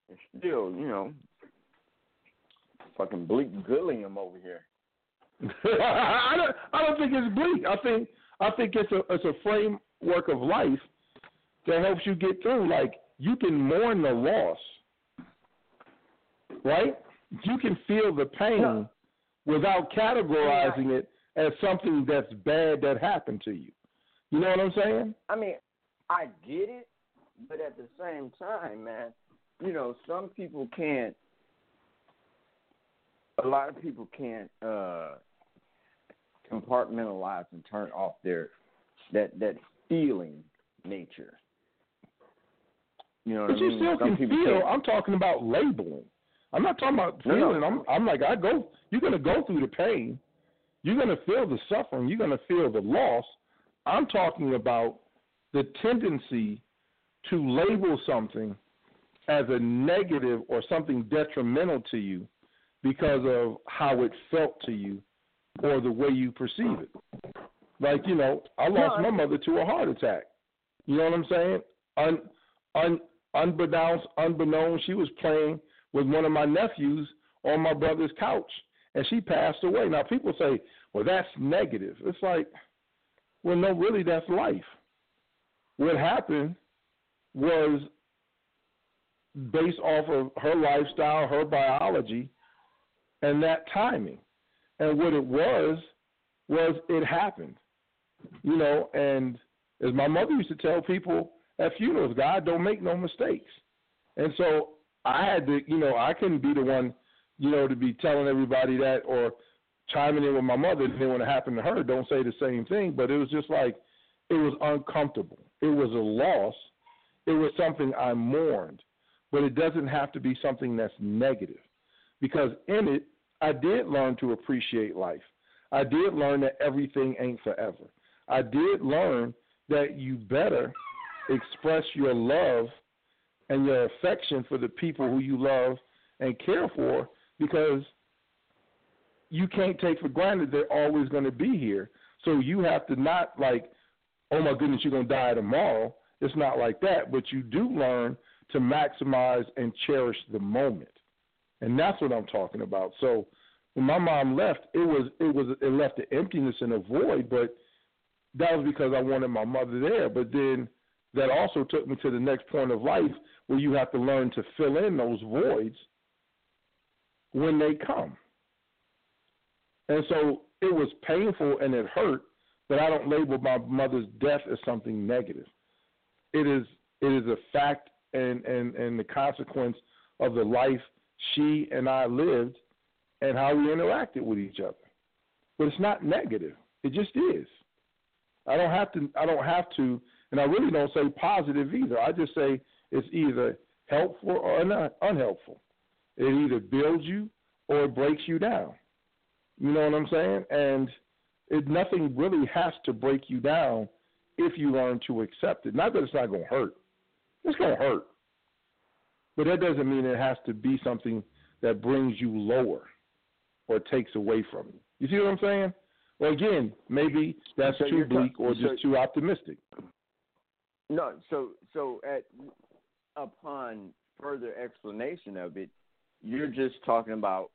it's still, you know, fucking bleak Gilliam over here. I don't. I don't think it's bleak. I think. I think it's a. It's a framework of life that helps you get through. Like you can mourn the loss, right? You can feel the pain yeah. without categorizing it as something that's bad that happened to you. You know what I'm saying? I mean, I get it, but at the same time, man, you know, some people can't. A lot of people can't uh compartmentalize and turn off their that that feeling nature. You know what but I you mean? still Some can feel. can't. I'm talking about labeling. I'm not talking about No, no. feeling. I'm. I'm like I go. You're gonna go through the pain. You're gonna feel the suffering. You're gonna feel the loss. I'm talking about the tendency to label something as a negative or something detrimental to you because of how it felt to you or the way you perceive it. Like, you know, I lost my mother to a heart attack. You know what I'm saying? Un, un, unbeknownst, unbeknown, she was playing with one of my nephews on my brother's couch, and she passed away. Now, people say, well, that's negative. It's like, well, no, really, that's life. What happened was based off of her lifestyle, her biology, and that timing. And what it was, was it happened. You know, and as my mother used to tell people at funerals, God don't make no mistakes. And so I had to, you know, I couldn't be the one, you know, to be telling everybody that or chiming in with my mother. And then when it happened to her, don't say the same thing. But it was just like, it was uncomfortable. It was a loss. It was something I mourned. But it doesn't have to be something that's negative. Because in it, I did learn to appreciate life. I did learn that everything ain't forever. I did learn that you better express your love and your affection for the people who you love and care for because you can't take for granted they're always going to be here. So you have to not like oh my goodness, you're going to die tomorrow. It's not like that, but you do learn to maximize and cherish the moment. And that's what I'm talking about. So when my mom left, it was it was it left an emptiness and a void, but that was because I wanted my mother there. But then that also took me to the next point of life where you have to learn to fill in those voids when they come. And so it was painful and it hurt, but I don't label my mother's death as something negative. It is it is a fact and, and, and the consequence of the life she and I lived and how we interacted with each other. But it's not negative. It just is. I don't have to I don't have to and I really don't say positive either. I just say it's either helpful or unhelpful. It either builds you or it breaks you down. You know what I'm saying? And it nothing really has to break you down if you learn to accept it. Not that it's not going to hurt. It's going to hurt. But that doesn't mean it has to be something that brings you lower or takes away from you. You see what I'm saying? Well, again, maybe that's So too bleak or so- just too optimistic. No, so so at upon further explanation of it, you're just talking about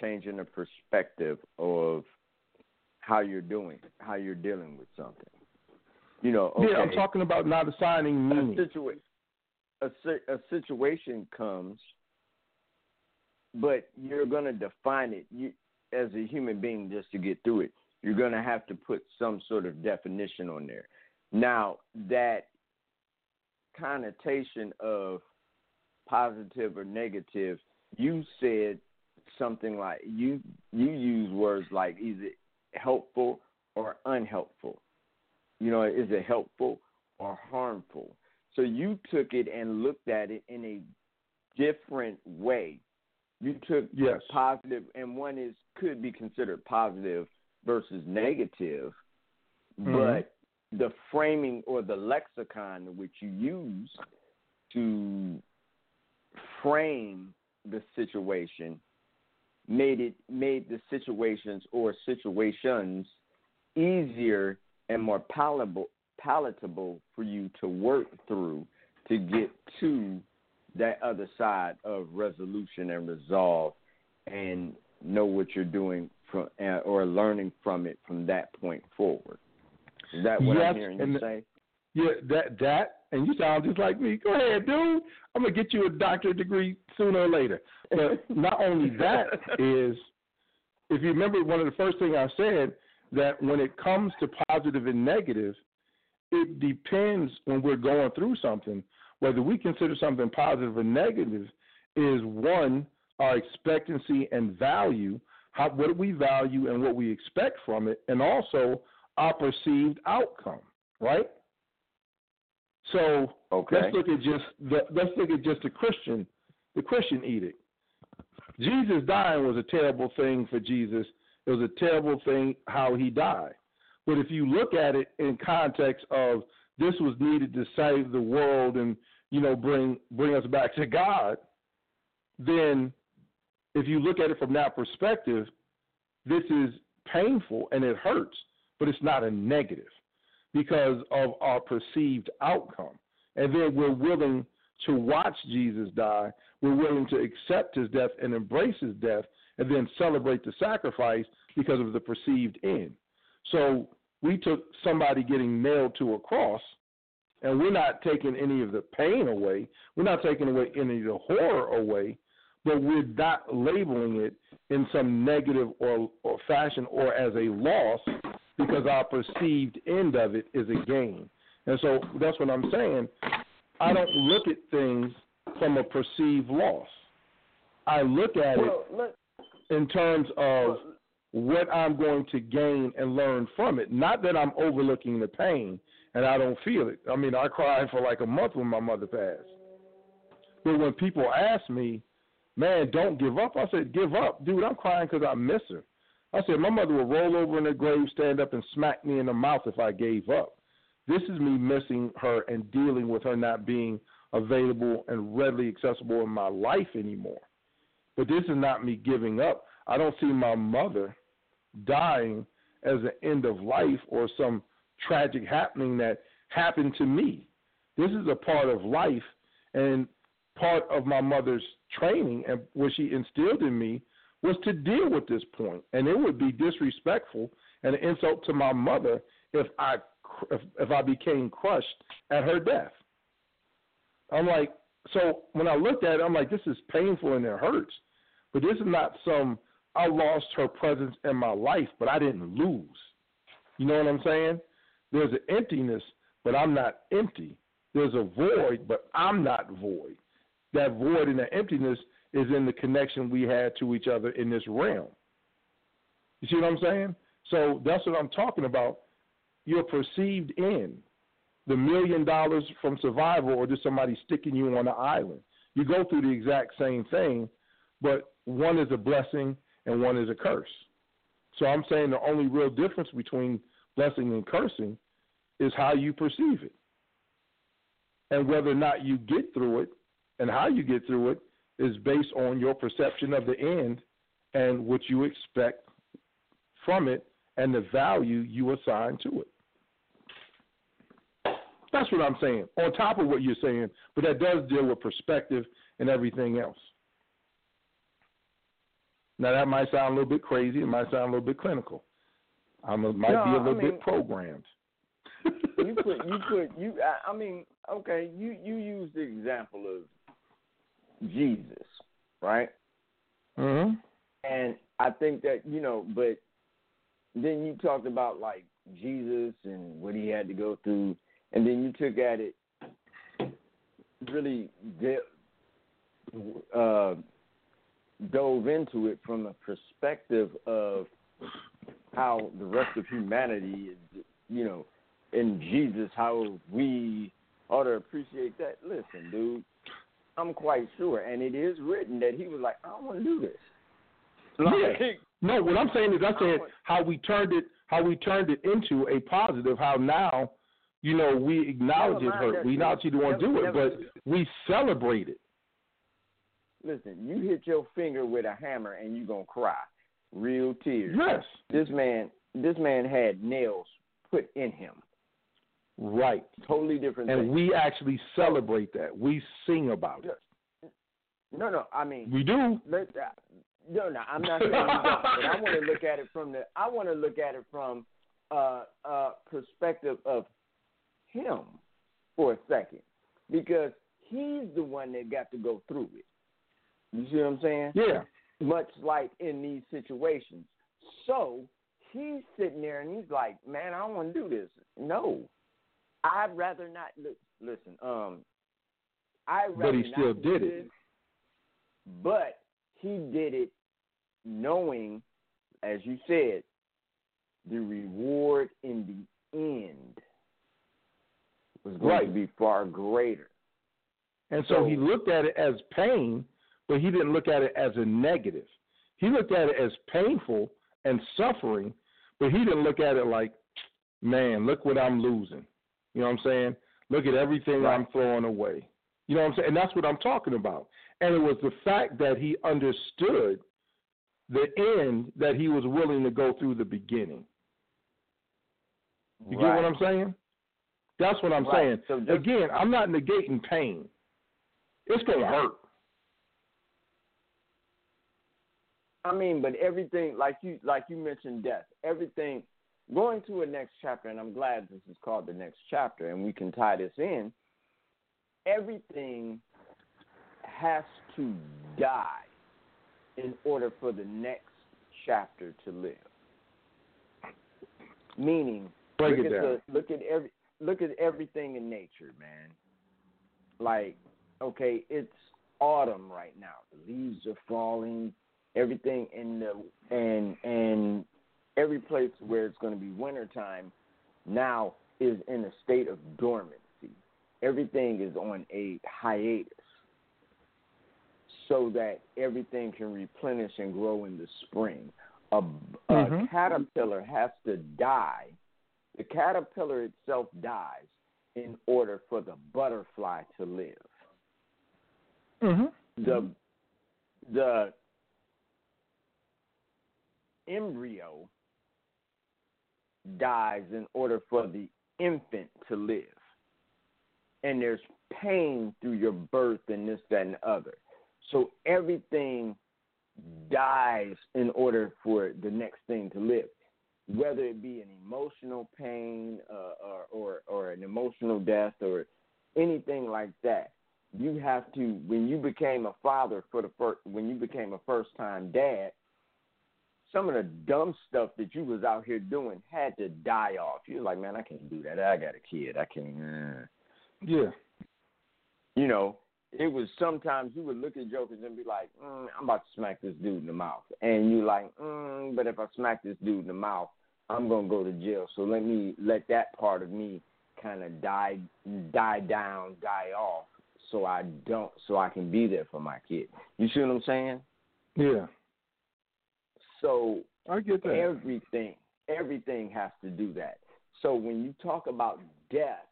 changing the perspective of how you're doing, how you're dealing with something. You know, okay, Yeah, I'm talking about not assigning a, meaning. situa- a, a situation comes, but you're going to define it you, as a human being just to get through it. You're going to have to put some sort of definition on there. Now, that connotation of positive or negative, you said something like you you use words like is it helpful or unhelpful. You know, is it helpful or harmful? So you took it and looked at it in a different way. You took Yes. positive, and one is could be considered positive versus negative, Mhm. but the framing or the lexicon which you use to frame the situation made it made the situations or situations easier and more palatable palatable for you to work through to get to that other side of resolution and resolve and know what you're doing from uh, or learning from it from that point forward. Is that what Yes, I'm hearing you the- say? Yeah, that that, and you sound just like me. Go ahead, dude. I'm gonna get you a doctorate degree sooner or later. But not only that is, if you remember, one of the first things I said that when it comes to positive and negative, it depends when we're going through something whether we consider something positive or negative. Is one our expectancy and value, how what we value and what we expect from it, and also our perceived outcome, right? So Okay. let's look at just the, let's look at just the Christian, the Christian edict. Jesus dying was a terrible thing for Jesus. It was a terrible thing how he died. But if you look at it in context of this was needed to save the world and you know bring bring us back to God, then if you look at it from that perspective, this is painful and it hurts, but it's not a negative because of our perceived outcome. And then we're willing to watch Jesus die. We're willing to accept his death and embrace his death and then celebrate the sacrifice because of the perceived end. So we took somebody getting nailed to a cross and we're not taking any of the pain away. We're not taking away any of the horror away, but we're not labeling it in some negative or, or fashion or as a loss because our perceived end of it is a gain. And so that's what I'm saying. I don't look at things from a perceived loss. I look at Well, it in terms of well, what I'm going to gain and learn from it. Not that I'm overlooking the pain and I don't feel it. I mean, I cried for like a month when my mother passed. But when people ask me, man, don't give up, I said, give up. Dude, I'm crying because I miss her. I said, my mother would roll over in her grave, stand up, and smack me in the mouth if I gave up. This is me missing her and dealing with her not being available and readily accessible in my life anymore. But this is not me giving up. I don't see my mother dying as an end of life or some tragic happening that happened to me. This is a part of life and part of my mother's training and what she instilled in me was to deal with this point. And it would be disrespectful and an insult to my mother if I if, if I became crushed at her death. I'm like, so when I looked at it, I'm like, this is painful and it hurts. But this is not some I lost her presence in my life, but I didn't lose. You know what I'm saying? There's an emptiness, but I'm not empty. There's a void, but I'm not void. That void and the emptiness is in the connection we had to each other in this realm. You see what I'm saying? So that's what I'm talking about. Your perceived end, the million dollars from survival, or just somebody sticking you on an island. You go through the exact same thing, but one is a blessing and one is a curse. So I'm saying the only real difference between blessing and cursing is how you perceive it. And whether or not you get through it and how you get through it is based on your perception of the end and what you expect from it and the value you assign to it. That's what I'm saying, on top of what you're saying, but that does deal with perspective and everything else. Now, that might sound a little bit crazy, it might sound a little bit clinical. I might No, be a little mean- bit programmed. you put you put you I, I mean okay you you use the example of jesus right hmm and i think that you know but then you talked about like jesus and what he had to go through and then you took at it really de- uh, dove into it from a perspective of how the rest of humanity is you know in Jesus how we ought to appreciate that. Listen, dude, I'm quite sure, and it is written that he was like, I don't want to do this. Yeah. No, what I'm saying is I'm saying how we turned it how we turned it into a positive, how now, you know, we acknowledge it hurt. We acknowledge you don't want to do it, but we celebrate it. Listen, you hit your finger with a hammer and you're gonna cry, real tears. Yes. This man, this man had nails put in him. Right. Totally different. And thing. we actually celebrate that. We sing about it. no, no, I mean, We do. Let, uh, no, no, I'm not saying you don't, but I want to look at it from the. I want to look at it from uh, uh, perspective of him for a second, because he's the one that got to go through it. You see what I'm saying? Yeah. Much like in these situations. So he's sitting there and he's like, "Man, I don't want to do this." No, I'd rather not. li- Listen, um, I. But he still did it. But he did it knowing, as you said, the reward in the end was going Right. to be far greater. And so, So- he looked at it as pain, but he didn't look at it as a negative. He looked at it as painful and suffering, but he didn't look at it like, man, look what I'm losing. You know what I'm saying? Look at everything Right. I'm throwing away. You know what I'm saying? And that's what I'm talking about. And it was the fact that he understood the end that he was willing to go through the beginning. You get what I'm saying? That's what I'm Right. saying. So just- Again, I'm not negating pain. It's gonna hurt. I mean, but everything like you like you mentioned death. Everything going to a next chapter, and I'm glad this is called the next chapter, and we can tie this in. Everything has to die in order for the next chapter to live. Meaning, Break look it at down. the look at every look at everything in nature, man. Like, okay, it's autumn right now. The leaves are falling. Everything in the and and every place where it's going to be wintertime now is in a state of dormancy. Everything is on a hiatus so that everything can replenish and grow in the spring. A, a Mhm. caterpillar has to die. The caterpillar itself dies in order for the butterfly to live. Mm-hmm. The the embryo dies in order for the infant to live. And there's pain through your birth and this, that, and the other. So everything dies in order for the next thing to live, whether it be an emotional pain uh, or, or or an emotional death or anything like that. You have to when you became a father for the first when you became a first time dad. Some of the dumb stuff that you was out here doing had to die off. You're like, man, I can't do that. I got a kid. I can't. Uh. Yeah. You know, it was sometimes you would look at jokers and be like, mm, I'm about to smack this dude in the mouth. And you like, mm, but if I smack this dude in the mouth, I'm gonna go to jail. So let me let that part of me kind of die die down, die off so I don't so I can be there for my kid. You see what I'm saying? Yeah. So I get that. everything everything has to do that. So when you talk about death,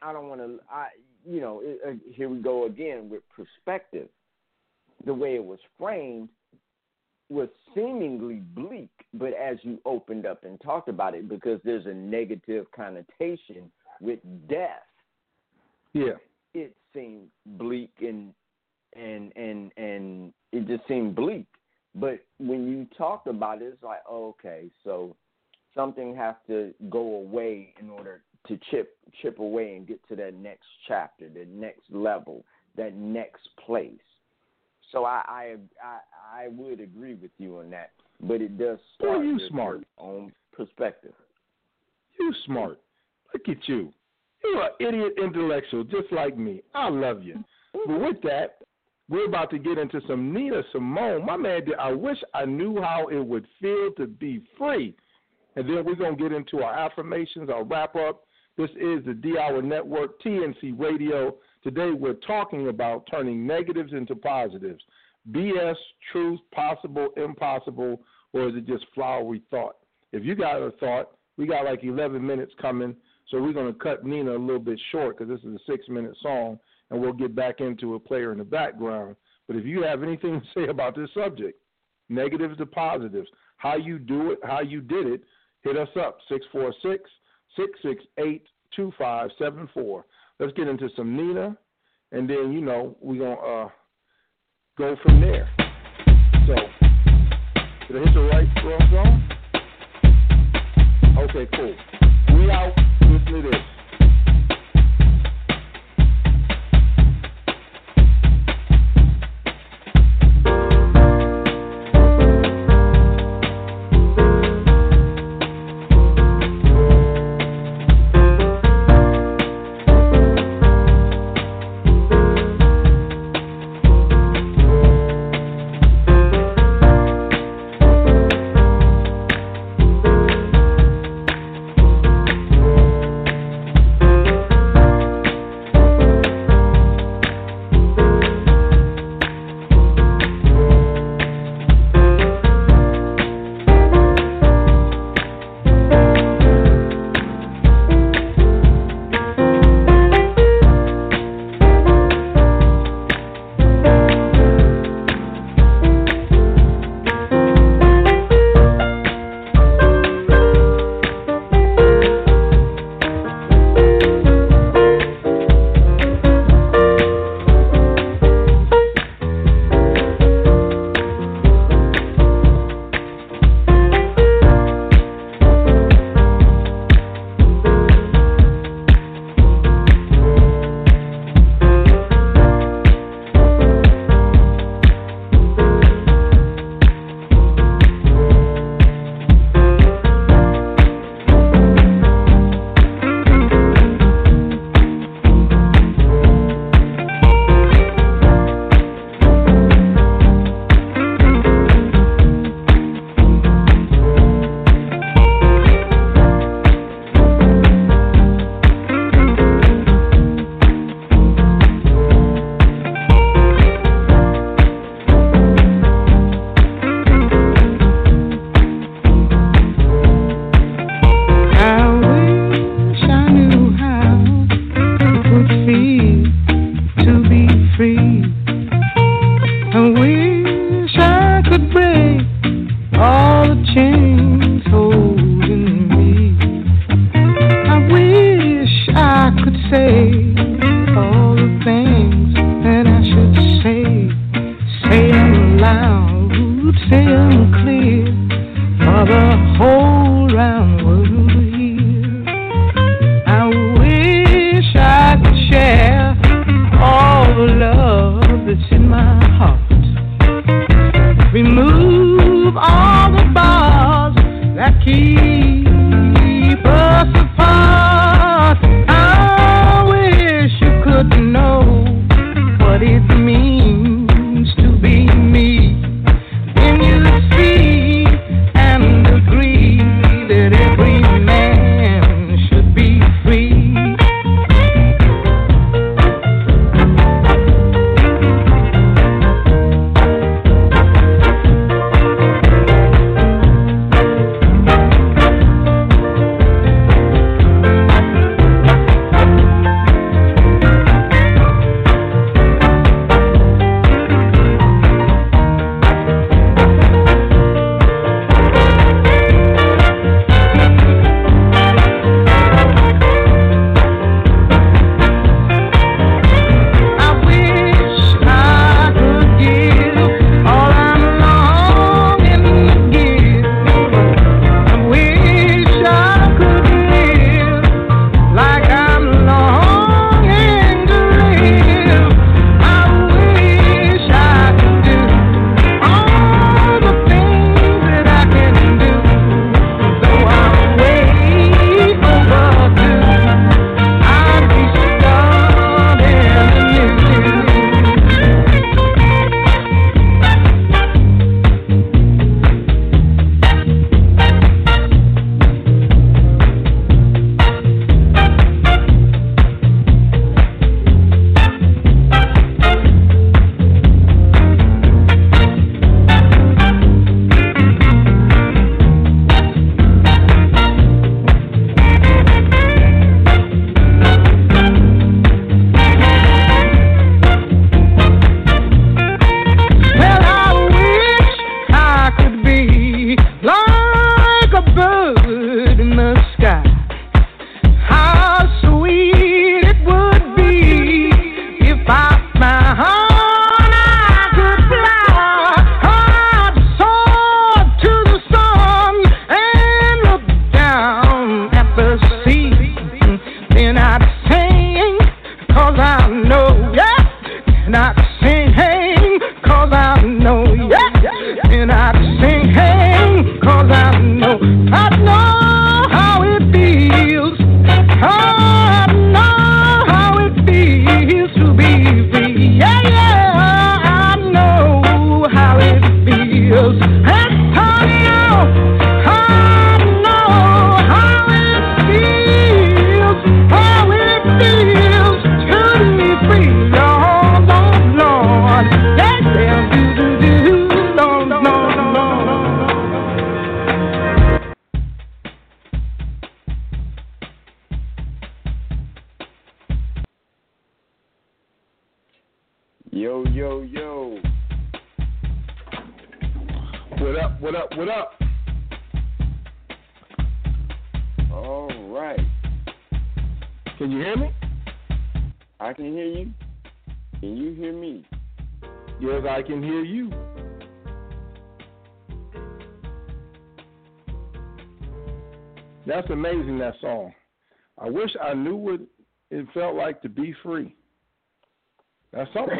I don't want to I you know, it, uh, here we go again with perspective. The way it was framed was seemingly bleak, but as you opened up and talked about it, because there's a negative connotation with death, Yeah. it seemed bleak and and and and it just seemed bleak. But when you talk about it, it's like, oh, okay, so something has to go away in order to chip chip away and get to that next chapter, the next level, that next place. So I I I, I would agree with you on that, but it does Boy, you smart. your own perspective. You smart. Look at you. You're an idiot intellectual just like me. I love you. But with that, we're about to get into some Nina Simone. My man, I wish I knew how it would feel to be free. And then we're going to get into our affirmations, our wrap up. This is the D Hour Network, TNC Radio. Today we're talking about turning negatives into positives. BS, truth, possible, impossible, or is it just flowery thought? If you got a thought, we got like 11 minutes coming, so we're going to cut Nina a little bit short because this is a six minute song, and we'll get back into a player in the background. But if you have anything to say about this subject, negatives to positives, how you do it, how you did it, hit us up 646 668 2574. Let's get into some Nina, and then, you know, we're going to uh, go from there. So, did I hit the right wrong song? Okay, cool. We out. Listen to this.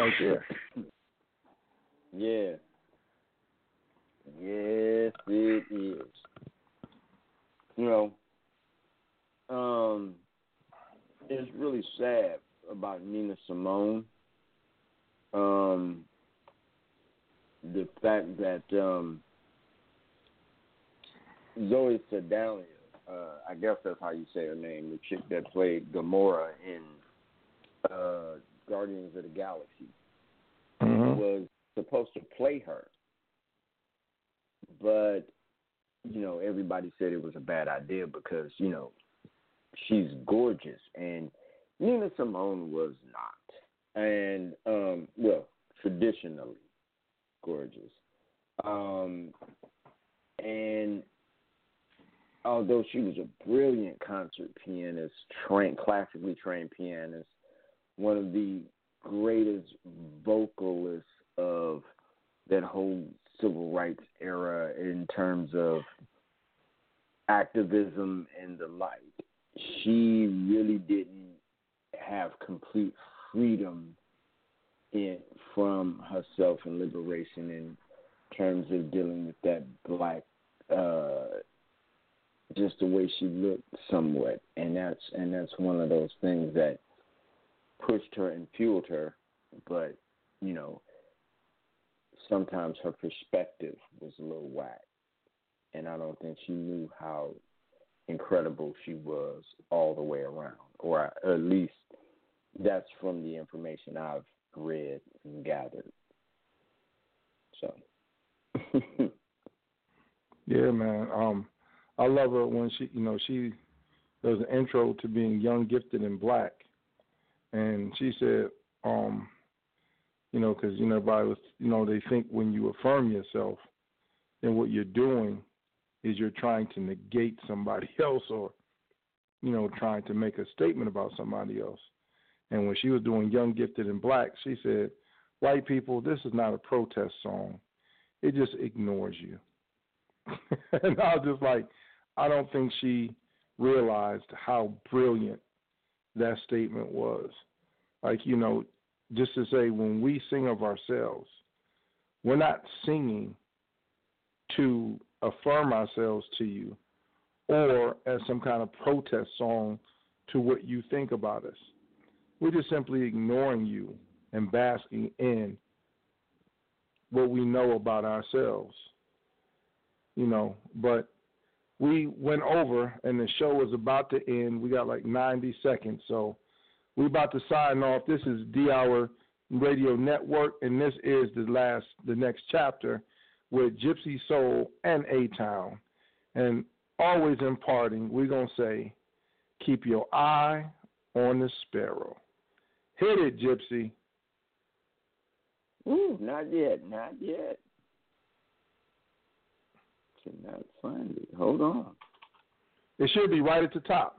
Right there. Yeah. Yes, it is. You know, um, it's really sad about Nina Simone. Um, the fact that um, Zoe Saldana, uh, I guess that's how you say her name, the chick that played Gamora in uh, Guardians of the Galaxy, Mhm. was supposed to play her. But, you know, everybody said it was a bad idea because, you know, she's gorgeous and Nina Simone was not. And um well, traditionally gorgeous. Um and although she was a brilliant concert pianist, trained classically trained pianist, one of the greatest vocalists of that whole civil rights era in terms of activism and the like. She really didn't have complete freedom in from herself and liberation in terms of dealing with that black uh just the way she looked somewhat and that's and that's one of those things that pushed her and fueled her but you know sometimes her perspective was a little whack. And i don't think she knew how incredible she was all the way around or at least that's from the information i've read and gathered. So. Yeah, man. Um, I love her when she, you know, she does an intro to being young, gifted, and black, and she said, um, you know, because you know, everybody was, you know, they think when you affirm yourself, then what you're doing is you're trying to negate somebody else, or, you know, trying to make a statement about somebody else. And when she was doing young, gifted, and black, she said, "White people, this is not a protest song. It just ignores you." and I was just like, I don't think she realized how brilliant that statement was. Like, you know, just to say when we sing of ourselves, we're not singing to affirm ourselves to you or as some kind of protest song to what you think about us. We're just simply ignoring you and basking in what we know about ourselves you know, but we went over and the show was about to end. We got like 90 seconds. So we're about to sign off. This is D Hour Radio Network, and this is the last, the next chapter with Gypsy Soul and A Town. And always imparting, we're going to say, keep your eye on the sparrow. Hit it, Gypsy. Ooh, not yet, not yet cannot uh, find it. Hold on. It should be right at the top.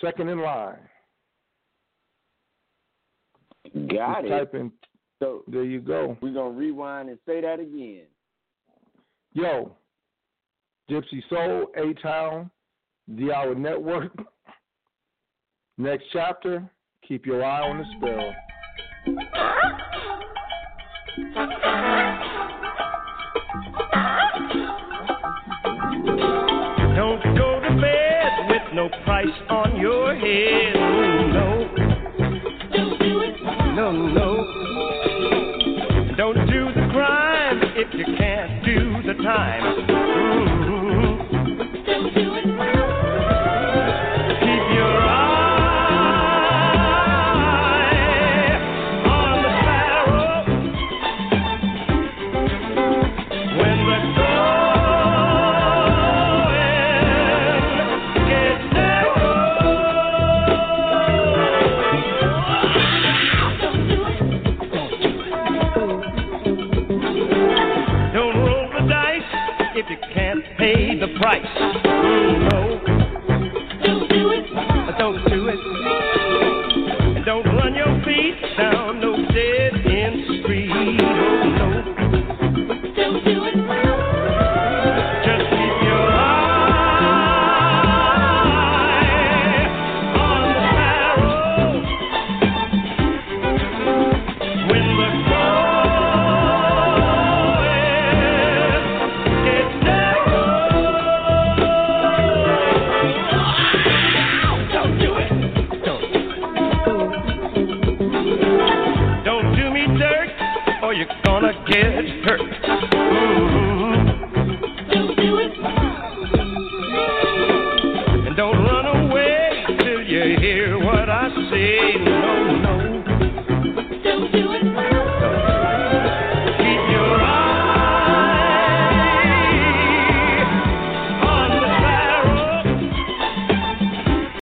Second in line. Got Just it. Type in. So there you go. We're gonna rewind and say that again. Yo, Gypsy Soul, A Town, The Hour Network. Next chapter. Keep your eye on the spell. price on your head. Oh, no. No, no. Don't do the crime if you can't do the time. the price. No. Don't do it. Don't do it. Don't run your feet down those stairs.